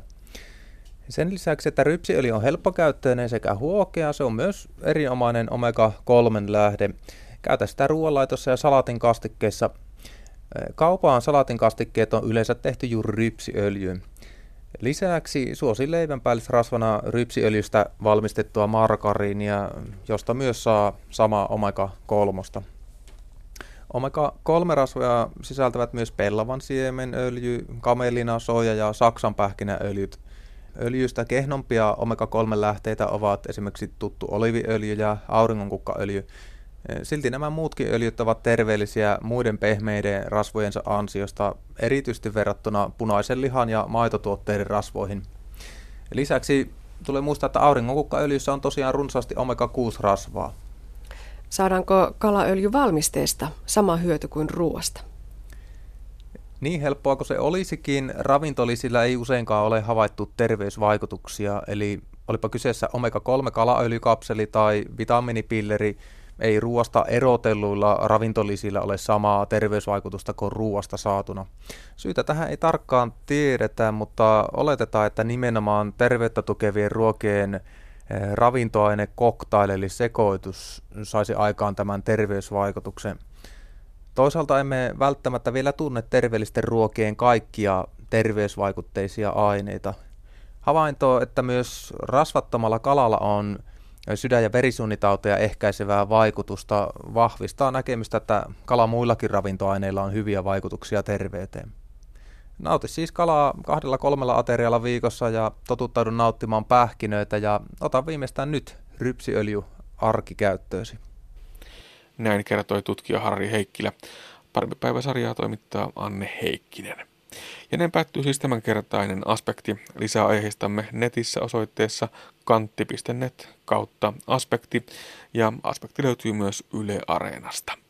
Sen lisäksi, että rypsiöljy on helppokäyttöinen sekä huokea, se on myös erinomainen omega-3 lähde. Käytä sitä ruoanlaitossa ja salatin kastikkeissa. Kaupaan salatin kastikkeet on yleensä tehty juuri rypsiöljyyn. Lisäksi suosi leivänpäällisrasvana rypsiöljystä valmistettua margariinia, josta myös saa sama omega-3. Omega-3-rasvoja sisältävät myös pellavan siemenöljy, kamelina, soja ja saksanpähkinäöljyt. Öljystä kehnompia omega-3-lähteitä ovat esimerkiksi tuttu oliviöljy ja auringonkukkaöljy, Silti nämä muutkin öljyt ovat terveellisiä muiden pehmeiden rasvojensa ansiosta, erityisesti verrattuna punaisen lihan ja maitotuotteiden rasvoihin. Lisäksi tulee muistaa, että auringonkukkaöljyssä on tosiaan runsaasti omega-6-rasvaa. Saadaanko kalaöljy valmisteesta sama hyöty kuin ruoasta? Niin helppoa kuin se olisikin, ravintolisillä ei useinkaan ole havaittu terveysvaikutuksia, eli olipa kyseessä omega-3 kalaöljykapseli tai vitamiinipilleri, ei ruoasta erotelluilla ravintolisillä ole samaa terveysvaikutusta kuin ruoasta saatuna. Syytä tähän ei tarkkaan tiedetä, mutta oletetaan, että nimenomaan terveyttä tukevien ruokien eh, ravintoaine cocktail eli sekoitus saisi aikaan tämän terveysvaikutuksen. Toisaalta emme välttämättä vielä tunne terveellisten ruokien kaikkia terveysvaikutteisia aineita. Havainto, että myös rasvattomalla kalalla on sydän- ja verisuonitauteja ehkäisevää vaikutusta, vahvistaa näkemystä, että kala muillakin ravintoaineilla on hyviä vaikutuksia terveyteen. Nauti siis kalaa kahdella kolmella aterialla viikossa ja totuttaudu nauttimaan pähkinöitä ja ota viimeistään nyt rypsiöljy arkikäyttöösi. Näin kertoi tutkija Harri Heikkilä. Parempi päiväsarjaa toimittaa Anne Heikkinen. Ja näin päättyy siis tämänkertainen aspekti. Lisää aiheistamme netissä osoitteessa kantti.net kautta aspekti ja aspekti löytyy myös Yle Areenasta.